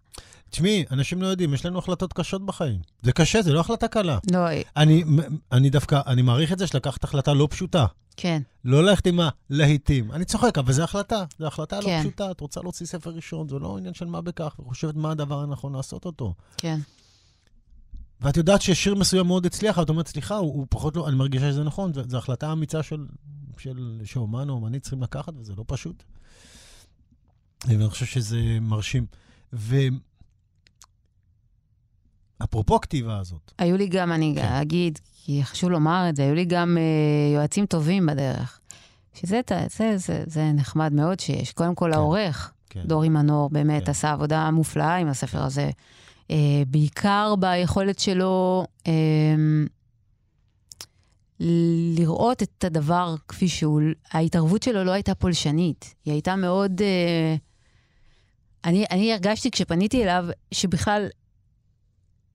תשמעי, אנשים לא יודעים, יש לנו החלטות קשות בחיים. זה קשה, זה לא החלטה קלה. לא, אני, אני דווקא, אני מעריך את זה שלקחת החלטה לא פשוטה. כן, לא ללכת עם הלהיטים. אני צוחק, אבל זו החלטה. זו החלטה לא כן. פשוטה. את רוצה להוציא ספר ראשון, זה לא עניין של מה בכך, וחושבת מה הדבר הנכון לעשות אותו. כן. ואת יודעת ששיר מסוים מאוד הצליח, אבל את אומרת, סליחה, הוא, הוא פחות לא, אני מרגישה שזה נכון, זו החלטה אמיצה של, של, שאומן או אומנית צריכים לקחת, וזה לא פשוט. ואני חושב שזה מרשים. ואפרופו הכתיבה הזאת, היו לי גם, אני כן. אגיד, כי חשוב לומר את זה, היו לי גם אה, יועצים טובים בדרך. שזה זה, זה, זה, זה נחמד מאוד שיש. קודם כל, כן. העורך, כן. דורי מנור, באמת כן. עשה עבודה מופלאה עם הספר הזה. אה, בעיקר ביכולת שלו אה, לראות את הדבר כפי שהוא. ההתערבות שלו לא הייתה פולשנית, היא הייתה מאוד... אה, אני, אני הרגשתי כשפניתי אליו שבכלל,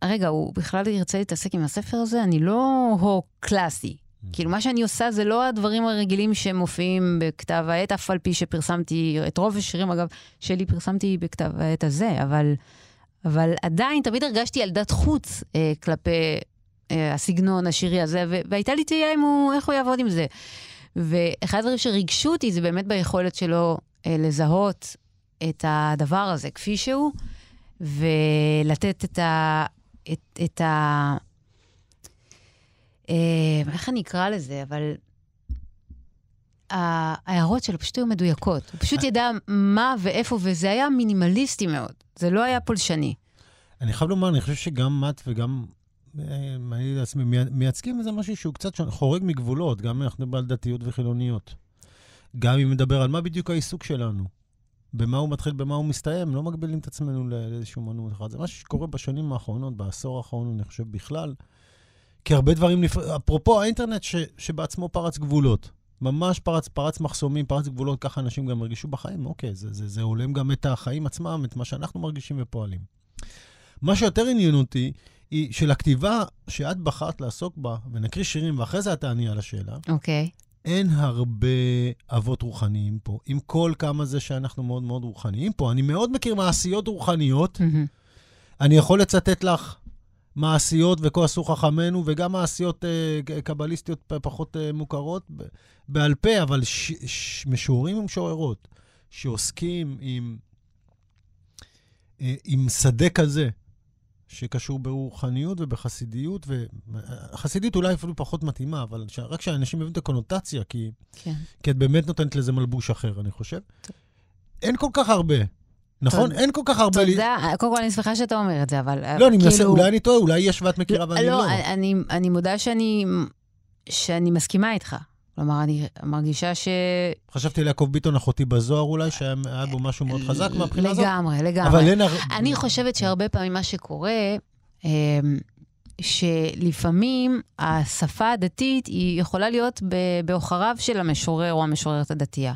רגע, הוא בכלל ירצה להתעסק עם הספר הזה? אני לא הו קלאסי. כאילו, מה שאני עושה זה לא הדברים הרגילים שמופיעים בכתב העת, אף על פי שפרסמתי, את רוב השירים, אגב, שלי פרסמתי בכתב העת הזה, אבל, אבל עדיין תמיד הרגשתי ילדת חוץ אה, כלפי אה, הסגנון השירי הזה, והייתה לי תהייה אם הוא, איך הוא יעבוד עם זה. ואחד הדברים שריגשו אותי זה באמת ביכולת שלו אה, לזהות את הדבר הזה כפי שהוא, ולתת את ה... את, את ה... אה, איך אני אקרא לזה, אבל... ההערות שלו פשוט היו מדויקות. הוא פשוט ידע מה ואיפה, וזה היה מינימליסטי מאוד. זה לא היה פולשני. אני חייב לומר, אני חושב שגם את וגם אני לעצמי, מייצגים איזה משהו שהוא קצת חורג מגבולות, גם אנחנו מדברים על דתיות וחילוניות. גם אם נדבר על מה בדיוק העיסוק שלנו. במה הוא מתחיל, במה הוא מסתיים, לא מגבילים את עצמנו לאיזשהו מנוי אחד. זה משהו שקורה בשנים האחרונות, בעשור האחרון, אני חושב, בכלל. כי הרבה דברים, נפ... אפרופו האינטרנט ש... שבעצמו פרץ גבולות. ממש פרץ, פרץ מחסומים, פרץ גבולות, ככה אנשים גם הרגישו בחיים. אוקיי, זה, זה, זה הולם גם את החיים עצמם, את מה שאנחנו מרגישים ופועלים. מה שיותר עניין אותי, היא של הכתיבה שאת בחרת לעסוק בה, ונקריא שירים, ואחרי זה את תעני על השאלה. אוקיי. Okay. אין הרבה אבות רוחניים פה, עם כל כמה זה שאנחנו מאוד מאוד רוחניים פה. אני מאוד מכיר מעשיות רוחניות. אני יכול לצטט לך מעשיות וכה עשו חכמינו, וגם מעשיות uh, קבליסטיות פחות uh, מוכרות בעל פה, אבל ש, ש, משוררים ומשוררות שעוסקים עם, uh, עם שדה כזה, שקשור ברוחניות ובחסידיות, וחסידיות אולי אפילו פחות מתאימה, אבל ש... רק שאנשים מבינים את הקונוטציה, כי... כן. כי את באמת נותנת לזה מלבוש אחר, אני חושב. טוב. אין כל כך הרבה. נכון? אין כל כך הרבה... תודה. קודם כל, אני שמחה שאתה אומר את זה, אבל לא, אני מנסה, כאילו- אולי אני טועה, אולי יש ואת מכירה ואני לא. לא, אני מודה שאני מסכימה איתך. כלומר, אני מרגישה ש... חשבתי ליעקב ביטון, אחותי בזוהר אולי, שהיה בו משהו מאוד חזק מהבחינה הזאת. לגמרי, לגמרי. אבל אין... אני חושבת שהרבה פעמים מה שקורה, אמ, שלפעמים השפה הדתית היא יכולה להיות בעוכריו של המשורר או המשוררת הדתייה.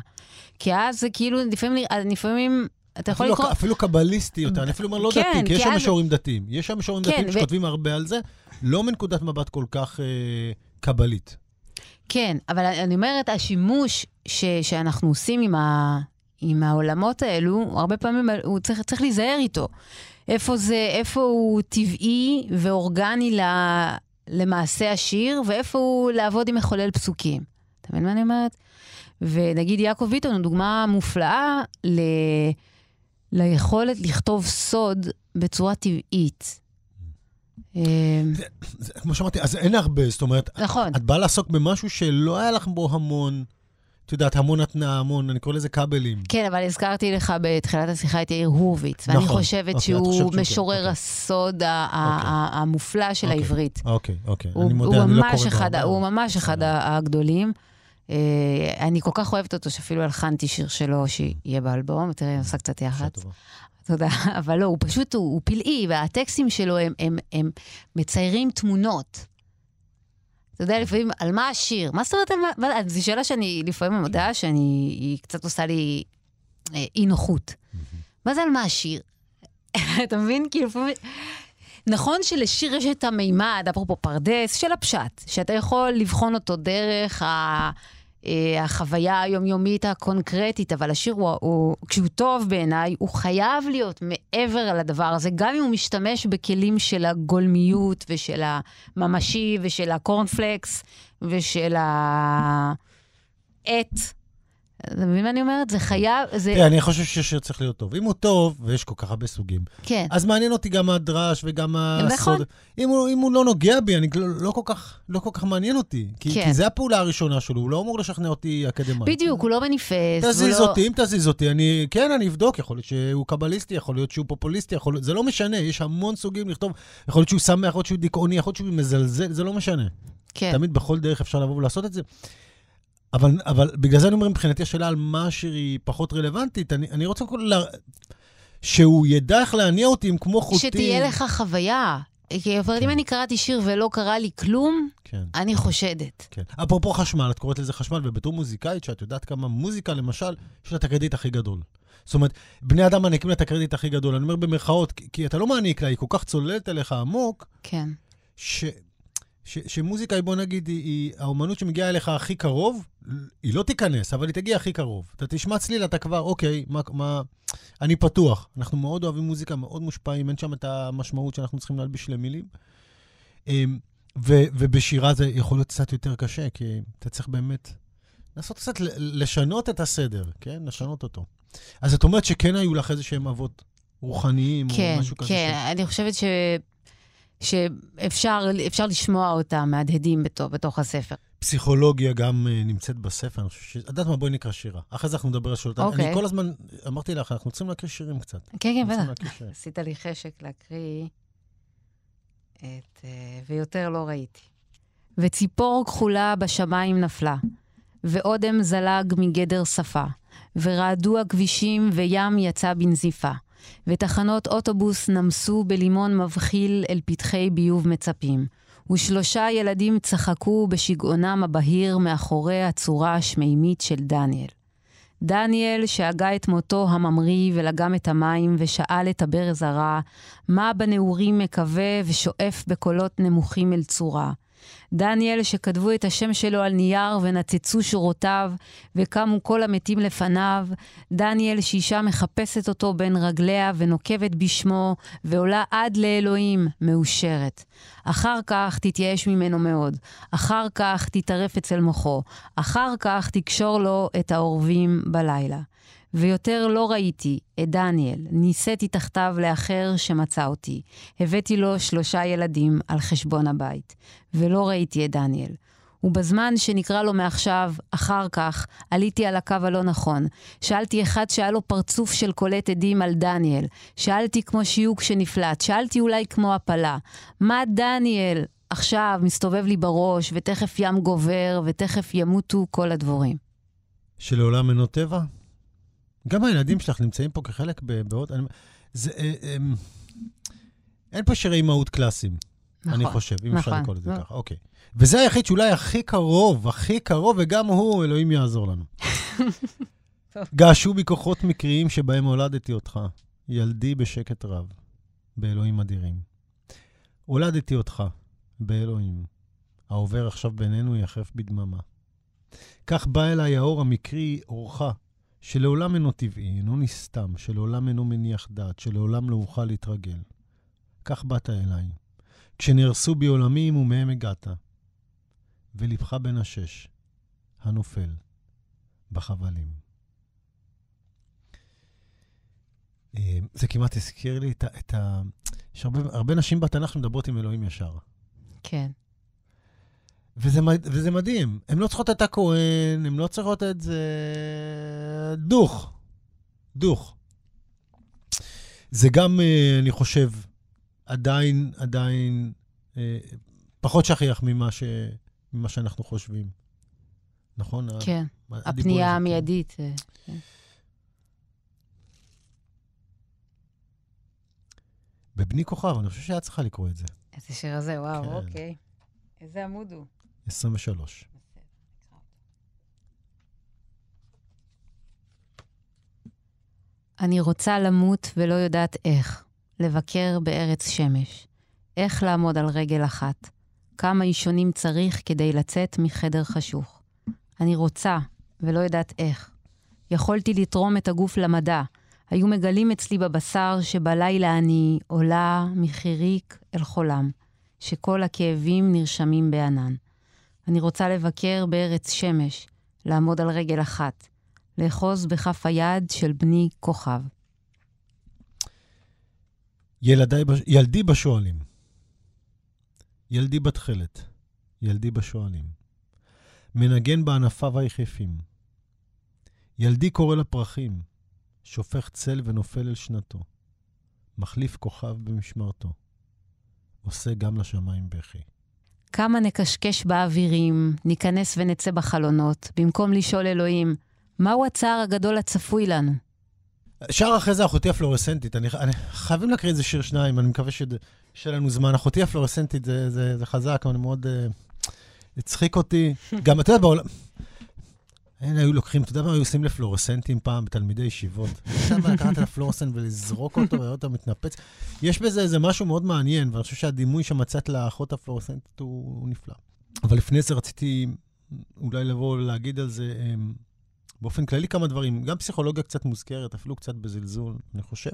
כי אז זה כאילו, לפעמים, לפעמים אתה יכול לקרוא... אפילו קבליסטי יותר, אני אפילו אומר לא כן, דתי, כי יש שם משוררים דתיים. יש שם משוררים כן, דתיים שכותבים הרבה על זה, לא מנקודת מבט כל כך אה, קבלית. כן, אבל אני אומרת, השימוש ש, שאנחנו עושים עם, ה, עם העולמות האלו, הרבה פעמים הוא צריך, צריך להיזהר איתו. איפה זה, איפה הוא טבעי ואורגני ל, למעשה השיר, ואיפה הוא לעבוד עם מחולל פסוקים. אתה מבין מה אני אומרת? ונגיד יעקב ביטון הוא דוגמה מופלאה ל... ליכולת לכתוב סוד בצורה טבעית. אמ, כמו שאמרתי, אז אין הרבה, זאת אומרת, נכון. את באה לעסוק במשהו שלא היה לך בו המון, את יודעת, המון התנאה, המון, אני קורא לזה כבלים. כן, אבל הזכרתי לך בתחילת השיחה את יאיר הורוביץ, ואני נכון, חושבת אוקיי, שהוא משורר אוקיי. הסוד אוקיי. המופלא של אוקיי, העברית. אוקיי, אוקיי, אני מודה, אני לא קורא אחד, הוא ממש אחד הגדולים. Uh, אני כל כך אוהבת אותו, שאפילו הלחנתי שיר שלו שיהיה באלבום, תראה, אני עושה קצת יח"צ. תודה. [laughs] אבל לא, הוא פשוט, הוא, הוא פלאי, והטקסטים שלו הם, הם, הם מציירים תמונות. אתה יודע, לפעמים, על מה השיר? מה זאת אומרת על מה? זו שאלה שאני לפעמים מודה שאני, היא קצת עושה לי אה, אי נוחות. מה זה על מה השיר? [laughs] אתה מבין? כאילו, לפעמים... נכון שלשיר יש את המימד, אפרופו פרדס, של הפשט, שאתה יכול לבחון אותו דרך ה... אה, החוויה היומיומית הקונקרטית, אבל השיר, הוא, הוא, כשהוא טוב בעיניי, הוא חייב להיות מעבר לדבר הזה, גם אם הוא משתמש בכלים של הגולמיות ושל הממשי ושל הקורנפלקס ושל העט. אתה מבין מה אני אומרת? זה חייב... זה... תראה, אני חושב ששיר צריך להיות טוב. אם הוא טוב, ויש כל כך הרבה סוגים, כן. אז מעניין אותי גם הדרש וגם הסוד. נכון. אם הוא, אם הוא לא נוגע בי, אני לא, לא, כל כך, לא כל כך מעניין אותי. כי, כן. כי זו הפעולה הראשונה שלו, הוא לא אמור לשכנע אותי אקדמאי. בדיוק, הוא לא מניפסט. תזיז לא... אותי, אם תזיז אותי, אני... כן, אני אבדוק, יכול להיות שהוא קבליסטי, יכול להיות שהוא פופוליסטי, יכול. זה לא משנה, יש המון סוגים לכתוב. יכול להיות שהוא שמח, יכול להיות שהוא דיכאוני, יכול להיות שהוא מזלזל, זה לא משנה. כן. תמיד בכל דרך אפשר לבוא ולעשות את זה. אבל, אבל בגלל זה אני אומר, מבחינתי השאלה על מה השיר היא פחות רלוונטית. אני, אני רוצה קודם לה... שהוא ידע איך להניע אותי עם כמו חוטים. שתהיה לך חוויה. כי אבל כן. אם אני קראתי שיר ולא קרה לי כלום, כן. אני חושדת. כן. אפרופו חשמל, את קוראת לזה חשמל, ובתור מוזיקאית, שאת יודעת כמה מוזיקה, למשל, יש לה את הקרדיט הכי גדול. זאת אומרת, בני אדם מעניקים לה את הקרדיט הכי גדול. אני אומר במרכאות, כי, כי אתה לא מעניק לה, היא כל כך צוללת אליך עמוק, כן. ש... ש, שמוזיקה, בוא נגיד, היא, היא האומנות שמגיעה אליך הכי קרוב, היא לא תיכנס, אבל היא תגיע הכי קרוב. אתה תשמע צליל, אתה כבר, אוקיי, מה, מה... אני פתוח. אנחנו מאוד אוהבים מוזיקה, מאוד מושפעים, אין שם את המשמעות שאנחנו צריכים להלביש למילים. אמ, ו, ובשירה זה יכול להיות קצת יותר קשה, כי אתה צריך באמת לנסות קצת לשנות את הסדר, כן? לשנות אותו. אז את אומרת שכן היו לך איזה שהם אבות רוחניים כן, או משהו כזה? כן, כן, ש... אני חושבת ש... שאפשר לשמוע אותם מהדהדים בתוך, בתוך הספר. פסיכולוגיה גם uh, נמצאת בספר, אני חושב ש... את יודעת מה? בואי נקרא שירה. אחרי זה אנחנו נדבר על שאלות. אוקיי. אני כל הזמן, אמרתי לך, אנחנו צריכים להקריא שירים קצת. כן, כן, בטח. עשית לי חשק להקריא... את... אה, ויותר לא ראיתי. וציפור כחולה בשמיים נפלה, ואודם זלג מגדר שפה, ורעדו הכבישים וים יצא בנזיפה, ותחנות אוטובוס נמסו בלימון מבחיל אל פתחי ביוב מצפים, ושלושה ילדים צחקו בשגעונם הבהיר מאחורי הצורה השמימית של דניאל. דניאל, שהגה את מותו הממריא ולגם את המים, ושאל את הברז הרע, מה בנעורים מקווה ושואף בקולות נמוכים אל צורה. דניאל, שכתבו את השם שלו על נייר ונצצו שורותיו, וקמו כל המתים לפניו. דניאל, שאישה מחפשת אותו בין רגליה ונוקבת בשמו, ועולה עד לאלוהים, מאושרת. אחר כך תתייאש ממנו מאוד. אחר כך תטרף אצל מוחו. אחר כך תקשור לו את העורבים בלילה. ויותר לא ראיתי את דניאל, נישאתי תחתיו לאחר שמצא אותי. הבאתי לו שלושה ילדים על חשבון הבית, ולא ראיתי את דניאל. ובזמן שנקרא לו מעכשיו, אחר כך, עליתי על הקו הלא נכון. שאלתי אחד שהיה לו פרצוף של קולט עדים על דניאל. שאלתי כמו שיוק שנפלט. שאלתי אולי כמו הפלה. מה דניאל עכשיו מסתובב לי בראש, ותכף ים גובר, ותכף ימותו כל הדבורים. שלעולם אינו טבע? גם הילדים שלך נמצאים פה כחלק בעוד... זה, אה, אה, אין פה שירי מהות קלאסיים, נכון, אני חושב, אם נכון, אפשר לקרוא לזה לא. ככה. אוקיי. וזה היחיד שאולי הכי קרוב, הכי קרוב, וגם הוא, אלוהים יעזור לנו. [laughs] געשו בי כוחות מקריים שבהם הולדתי אותך, ילדי בשקט רב, באלוהים אדירים. הולדתי אותך, באלוהים. העובר עכשיו בינינו יחף בדממה. כך בא אליי האור המקרי, אורך, שלעולם אינו טבעי, אינו נסתם, שלעולם אינו מניח דעת, שלעולם לא אוכל להתרגל. כך באת אליי. כשנהרסו בי עולמים ומהם הגעת, ולבך בן השש, הנופל, בחבלים. אה, זה כמעט הזכיר לי את ה... יש הרבה נשים בתנ"ך שמדברות עם אלוהים ישר. כן. וזה, וזה מדהים. הן לא צריכות את הכהן, הן לא צריכות את זה... דוך. דוך. זה גם, אה, אני חושב, עדיין, עדיין אה, פחות שכיח ממה, ש, ממה שאנחנו חושבים. נכון? כן, הפנייה כן. המיידית. אה, כן. בבני כוכב, אני חושב שהיה צריכה לקרוא את זה. איזה שיר הזה, וואו, כן. אוקיי. איזה עמוד הוא? 23. אני רוצה למות ולא יודעת איך, לבקר בארץ שמש. איך לעמוד על רגל אחת. כמה אישונים צריך כדי לצאת מחדר חשוך. אני רוצה, ולא יודעת איך. יכולתי לתרום את הגוף למדע. היו מגלים אצלי בבשר שבלילה אני עולה מחיריק אל חולם, שכל הכאבים נרשמים בענן. אני רוצה לבקר בארץ שמש, לעמוד על רגל אחת, לאחוז בכף היד של בני כוכב. ילדי, ילדי בשואלים. ילדי בתכלת, ילדי בשואלים. מנגן בענפיו היחפים. ילדי קורא לפרחים, שופך צל ונופל אל שנתו. מחליף כוכב במשמרתו. עושה גם לשמיים בכי. כמה נקשקש באווירים, ניכנס ונצא בחלונות, במקום לשאול אלוהים, מהו הצער הגדול הצפוי לנו? שר אחרי זה אחותי הפלורסנטית. אני, אני, חייבים להקריא איזה שיר שניים, אני מקווה שיהיה לנו זמן. אחותי הפלורסנטית זה, זה, זה חזק, אני מאוד... uh, הצחיק אותי. [laughs] גם, אתה יודע, בעולם... אין, היו לוקחים, אתה יודע מה היו עושים לפלורסנטים פעם בתלמידי ישיבות? [laughs] מה, לקחת את הפלורסנט ולזרוק אותו ולראות אותו מתנפץ? יש בזה איזה משהו מאוד מעניין, ואני חושב שהדימוי שמצאת לאחות הפלורסנטית הוא, נפלא. אבל לפני זה רציתי אולי לבוא ולהגיד על זה um, באופן כללי כמה דברים. גם פסיכולוגיה קצת מוזכרת, אפילו קצת בזלזול, אני חושב.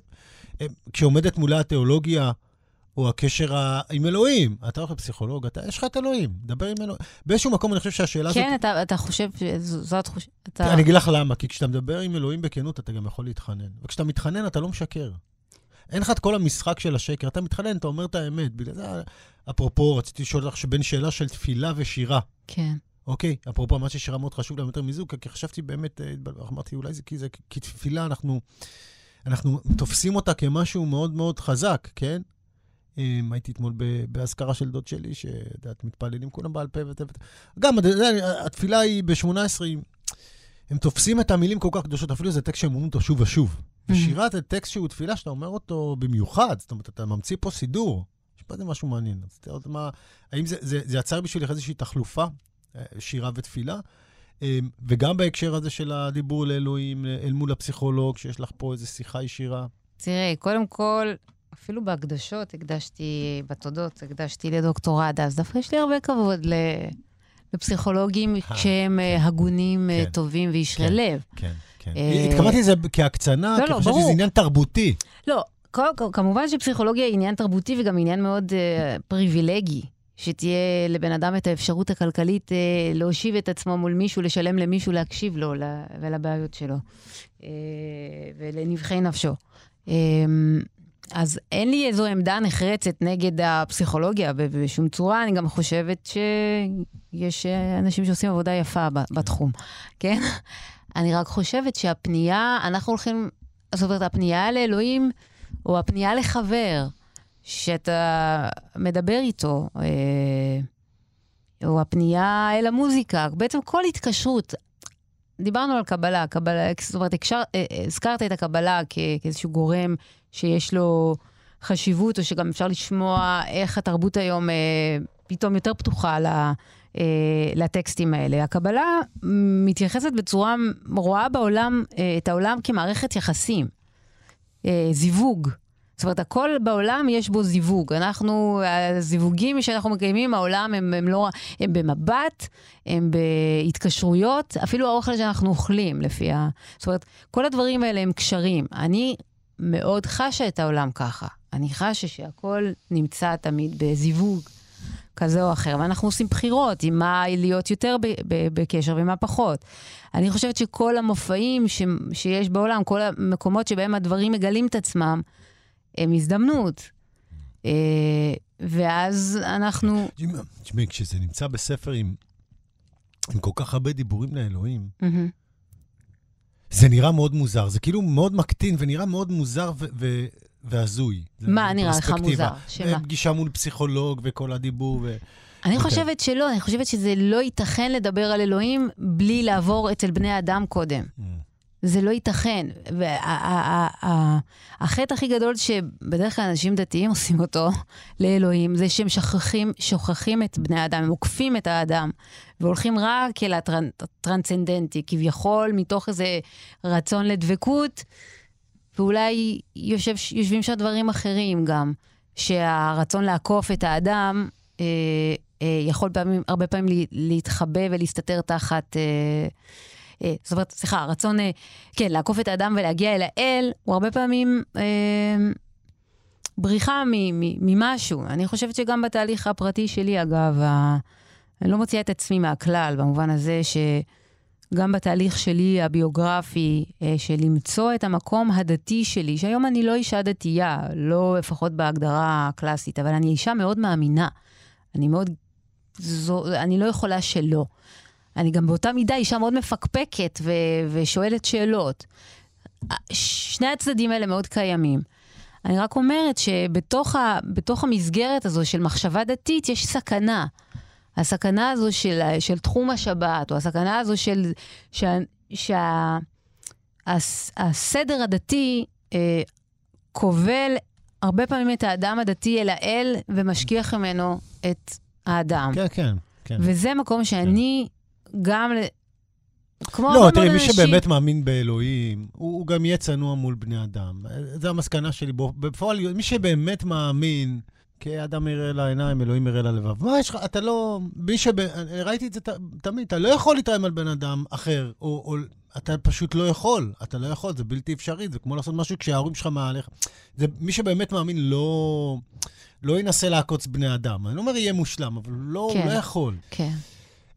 Um, כשעומדת מולה התיאולוגיה, או הקשר ה... עם אלוהים. אתה הולך לפסיכולוג, אתה, יש לך את אלוהים, דבר עם אלוהים. באיזשהו מקום אני חושב שהשאלה כן, הזאת... כן, אתה, אתה חושב שזו התחושה... אתה... אני אגיד לך למה, כי כשאתה מדבר עם אלוהים בכנות, אתה גם יכול להתחנן. וכשאתה מתחנן, אתה לא משקר. אין לך את כל המשחק של השקר, אתה מתחנן, אתה אומר את האמת. בגלל זה, אפרופו, רציתי לשאול אותך שבין שאלה של תפילה ושירה. כן. אוקיי, אפרופו, מה ששירה מאוד חשוב להם יותר מזוג, כי חשבתי באמת, אה, אמרתי, אולי זה כי זה, כי תפילה, אנחנו, אנחנו תופסים אותה כמשהו מאוד מאוד חזק, כן? הייתי אתמול באזכרה של דוד שלי, שאת יודעת, מתפללים כולם בעל פה וטבת. גם, אתה יודע, התפילה היא ב-18, הם תופסים את המילים כל כך קדושות, אפילו זה טקסט שהם אומרים אותו שוב ושוב. Mm-hmm. שירה זה טקסט שהוא תפילה שאתה אומר אותו במיוחד, זאת אומרת, אתה ממציא פה סידור. יש פה איזה משהו מעניין. אז תראה מה, האם זה, זה, זה יצר בשבילך איזושהי תחלופה, אה, שירה ותפילה? אמ, וגם בהקשר הזה של הדיבור לאלוהים, אל מול הפסיכולוג, שיש לך פה איזו שיחה ישירה. תראה, קודם כל, אפילו בהקדשות הקדשתי, בתודות, הקדשתי לדוקטור עדה, אז דווקא יש לי הרבה כבוד ל... לפסיכולוגים אה, שהם כן. אה, הגונים, כן. טובים וישרי כן, לב. כן, כן. התכוונתי לזה כהקצנה, לא, כי לא, חשבתי שזה עניין תרבותי. לא, כמובן שפסיכולוגיה היא עניין תרבותי וגם עניין מאוד פריבילגי. שתהיה לבן אדם את האפשרות הכלכלית אה, להושיב את עצמו מול מישהו, לשלם למישהו, להקשיב לו ולבעיות שלו אה, ולנבחי נפשו. אה, אז אין לי איזו עמדה נחרצת נגד הפסיכולוגיה בשום צורה, אני גם חושבת שיש אנשים שעושים עבודה יפה בתחום, כן? [laughs] אני רק חושבת שהפנייה, אנחנו הולכים, זאת אומרת, הפנייה לאלוהים, או הפנייה לחבר, שאתה מדבר איתו, אה, או הפנייה אל המוזיקה, בעצם כל התקשרות. דיברנו על קבלה, קבלה, זאת אומרת, אה, אה, הזכרת את הקבלה כ, כאיזשהו גורם שיש לו חשיבות, או שגם אפשר לשמוע איך התרבות היום אה, פתאום יותר פתוחה ל, אה, לטקסטים האלה. הקבלה מתייחסת בצורה, רואה בעולם, אה, את העולם כמערכת יחסים, אה, זיווג. זאת אומרת, הכל בעולם יש בו זיווג. אנחנו, הזיווגים שאנחנו מקיימים, העולם הם, הם לא, הם במבט, הם בהתקשרויות, אפילו האוכל שאנחנו אוכלים, לפי ה... זאת אומרת, כל הדברים האלה הם קשרים. אני מאוד חשה את העולם ככה. אני חשה שהכל נמצא תמיד בזיווג. כזה או אחר, ואנחנו עושים בחירות עם מה להיות יותר בקשר ומה פחות. אני חושבת שכל המופעים ש, שיש בעולם, כל המקומות שבהם הדברים מגלים את עצמם, הם הזדמנות. אה, ואז אנחנו... תשמעי, כשזה נמצא בספר עם, עם כל כך הרבה דיבורים לאלוהים, זה נראה מאוד מוזר. זה כאילו מאוד מקטין ונראה מאוד מוזר ו- והזוי. מה נראה לך מוזר? שמה? פגישה מול פסיכולוג וכל הדיבור. ו... אני okay. אוקיי. חושבת שלא, אני חושבת שזה לא ייתכן לדבר על אלוהים בלי לעבור אצל בני אדם קודם. Mm. זה לא ייתכן. והחטא הכי גדול שבדרך כלל אנשים דתיים עושים אותו [laughs] לאלוהים, זה שהם שכחים, שוכחים את בני האדם, הם עוקפים את האדם, והולכים רק אל הטרנסצנדנטי, כביכול מתוך איזה רצון לדבקות, ואולי יושב, יושבים שם דברים אחרים גם, שהרצון לעקוף את האדם אה, אה, יכול פעמים, הרבה פעמים להתחבא ולהסתתר תחת... אה, זאת אומרת, סליחה, הרצון, אה, כן, לעקוף את האדם ולהגיע אל האל, הוא הרבה פעמים אה, בריחה ממשהו. אני חושבת שגם בתהליך הפרטי שלי, אגב. אני לא מוציאה את עצמי מהכלל, במובן הזה שגם בתהליך שלי, הביוגרפי, אה, של למצוא את המקום הדתי שלי, שהיום אני לא אישה דתייה, לא לפחות בהגדרה הקלאסית, אבל אני אישה מאוד מאמינה. אני מאוד... זו, אני לא יכולה שלא. אני גם באותה מידה אישה מאוד מפקפקת ו- ושואלת שאלות. שני הצדדים האלה מאוד קיימים. אני רק אומרת שבתוך ה- המסגרת הזו של מחשבה דתית יש סכנה. הסכנה הזו של, של תחום השבת, או הסכנה הזו של... שהסדר שה, הדתי אה, כובל הרבה פעמים את האדם הדתי אל האל ומשכיח ממנו את האדם. כן, כן. כן. וזה מקום שאני כן. גם... כמו לא, תראי, מי שבאמת מאמין באלוהים, הוא, הוא גם יהיה צנוע מול בני אדם. זו המסקנה שלי. בפועל, מי שבאמת מאמין, כי אדם יראה לעיניים, אלוהים יראה ללבב. מה יש לך? אתה לא... מי שב... ראיתי את זה ת, תמיד, אתה לא יכול להתרעם על בן אדם אחר, או, או אתה פשוט לא יכול. אתה לא יכול, זה בלתי אפשרי, זה כמו לעשות משהו כשההורים שלך מעליך. זה, מי שבאמת מאמין לא, לא ינסה לעקוץ בני אדם. אני לא אומר יהיה מושלם, אבל לא, כן, לא יכול. כן.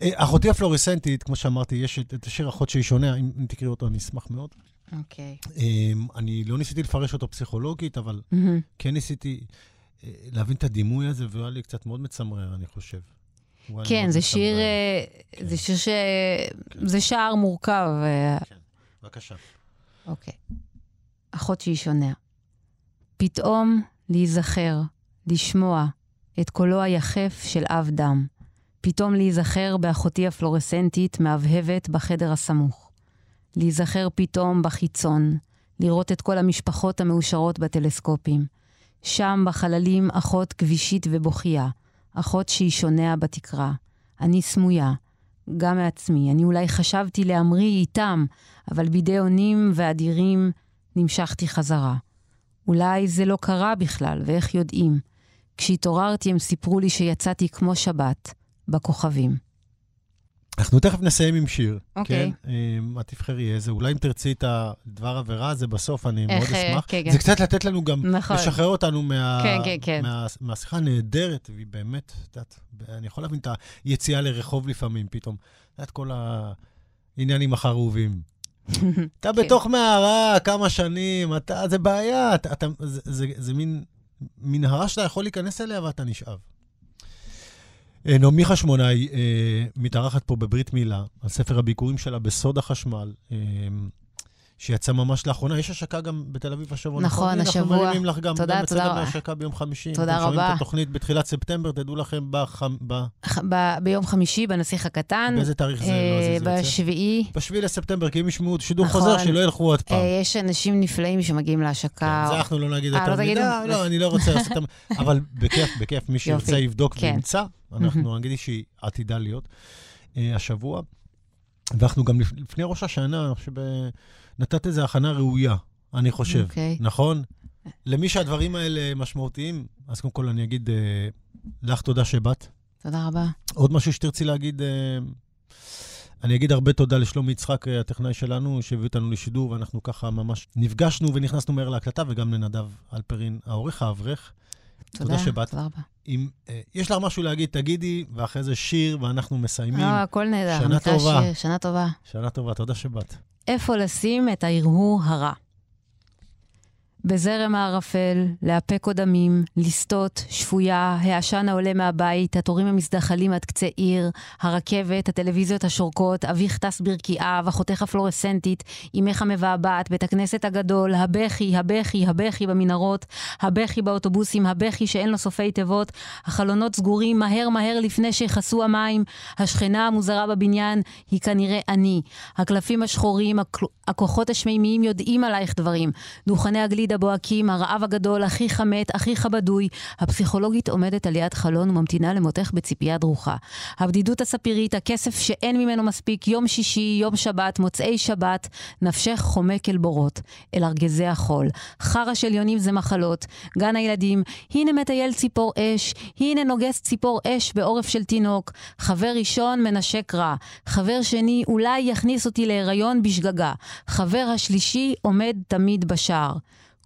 אה, אחותי הפלורסנטית, כמו שאמרתי, יש את השיר אחות שהיא שונה, אם, אם תקראי אותו, אני אשמח מאוד. אוקיי. Okay. אמ, אני לא ניסיתי לפרש אותו פסיכולוגית, אבל mm-hmm. כן ניסיתי אה, להבין את הדימוי הזה, והוא היה לי קצת מאוד מצמרר, אני חושב. כן, זה שיר, אה, כן. זה שיר ש... זה שער מורכב. כן, בבקשה. אוקיי. אחות שהיא שונה. פתאום להיזכר, לשמוע את קולו היחף של אב דם. פתאום להיזכר באחותי הפלורסנטית מהבהבת בחדר הסמוך. להיזכר פתאום בחיצון, לראות את כל המשפחות המאושרות בטלסקופים. שם בחללים אחות כבישית ובוכייה, אחות שהיא שונע בתקרה. אני סמויה, גם מעצמי. אני אולי חשבתי להמריא איתם, אבל בידי אונים ואדירים נמשכתי חזרה. אולי זה לא קרה בכלל, ואיך יודעים? כשהתעוררתי הם סיפרו לי שיצאתי כמו שבת, בכוכבים. אנחנו תכף נסיים עם שיר. אוקיי. כן? את תבחרי איזה. אולי אם תרצי את הדבר עבירה הזה בסוף, אני איך, מאוד אה, אשמח. כן, כן. זה קצת לתת לנו גם, נכון. לשחרר אותנו מה, כן, כן, כן. מה, מהשיחה הנהדרת, והיא באמת, את יודעת, אני יכול להבין את היציאה לרחוב לפעמים, פתאום. את יודעת, כל העניינים החרובים. [laughs] אתה כן. בתוך מערה כמה שנים, אתה, זה בעיה, אתה, אתה, זה, זה, זה מין מנהרה שאתה יכול להיכנס אליה ואתה נשאב. אה, נעמי חשמונאי אה, מתארחת פה בברית מילה, על ספר הביקורים שלה בסוד החשמל, אה, שיצא ממש לאחרונה. יש השקה גם בתל אביב השבוע, נכון, אנחנו השבוע. מרימים לך גם, תודה, גם תודה רבה. מהשקה ביום חמישי. תודה אתם שומעים רבה. את התוכנית בתחילת ספטמבר, תדעו לכם בחם, ב, ב- ביום חמישי, בנסיך הקטן. באיזה תאריך זה, אה, לא? בשביעי. בשביעי לספטמבר, כי אם ישמעו שידור נכון. חוזר, שלא ילכו עוד פעם. אה, יש אנשים נפלאים שמגיעים להשקה. כן, זה אנחנו לא נגיד אה, יותר לא מדי, תגידו? לא, אני לא רוצה לעשות. [laughs] אבל בכיף, בכיף, מי שירצה יבדוק כן. וימצא, אנחנו נגיד שהיא עתידה להיות השבוע. ואנחנו גם לפ- לפני ראש השנה, אני חושב, נתת איזו הכנה ראויה, אני חושב, אוקיי. נכון? למי שהדברים האלה משמעותיים, אז קודם כל אני אגיד אה, לך תודה שבאת. תודה רבה. עוד משהו שתרצי להגיד? אה, אני אגיד הרבה תודה לשלומי יצחק, אה, הטכנאי שלנו, שהביא אותנו לשידור, ואנחנו ככה ממש נפגשנו ונכנסנו מהר להקלטה, וגם לנדב אלפרין, העורך האברך. תודה שבאת. תודה רבה. אם אה, יש לך משהו להגיד, תגידי, ואחרי זה שיר, ואנחנו מסיימים. אה, הכל נהדר. שנה טובה. שיר, שנה טובה. שנה טובה, תודה שבאת. איפה לשים את ההרהור הרע. בזרם הערפל, לאפק קודמים, לסטות, שפויה, העשן העולה מהבית, התורים המזדחלים עד קצה עיר, הרכבת, הטלוויזיות השורקות, אביך טס ברקיעיו, אחותך הפלורסנטית, אמך המבעבעת, בית הכנסת הגדול, הבכי, הבכי, הבכי במנהרות, הבכי באוטובוסים, הבכי שאין לו סופי תיבות, החלונות סגורים מהר מהר לפני שיכסו המים, השכנה המוזרה בבניין היא כנראה אני. הקלפים השחורים, הכוחות השמימיים יודעים עלייך דברים. דוכני הגלידה בוהקים, הרעב הגדול, אחיך מת, אחיך בדוי. הפסיכולוגית עומדת על יד חלון וממתינה למותך בציפייה דרוכה. הבדידות הספירית, הכסף שאין ממנו מספיק, יום שישי, יום שבת, מוצאי שבת, נפשך חומק אל בורות, אל ארגזי החול. חרא של יונים זה מחלות. גן הילדים, הנה מטייל ציפור אש, הנה נוגס ציפור אש בעורף של תינוק. חבר ראשון מנשק רע. חבר שני אולי יכניס אותי להיריון בשגגה. חבר השלישי עומד תמיד בשער.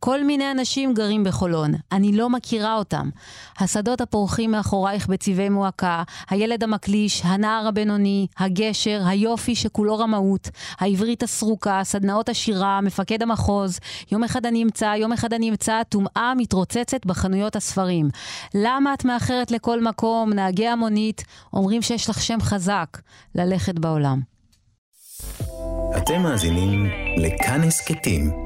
כל מיני אנשים גרים בחולון, אני לא מכירה אותם. השדות הפורחים מאחורייך בצבעי מועקה, הילד המקליש, הנער הבינוני, הגשר, היופי שכולו רמאות, העברית הסרוקה, סדנאות השירה, מפקד המחוז. יום אחד אני אמצא, יום אחד אני אמצא, טומאה מתרוצצת בחנויות הספרים. למה את מאחרת לכל מקום, נהגי המונית, אומרים שיש לך שם חזק ללכת בעולם. אתם מאזינים לכאן הסכתים,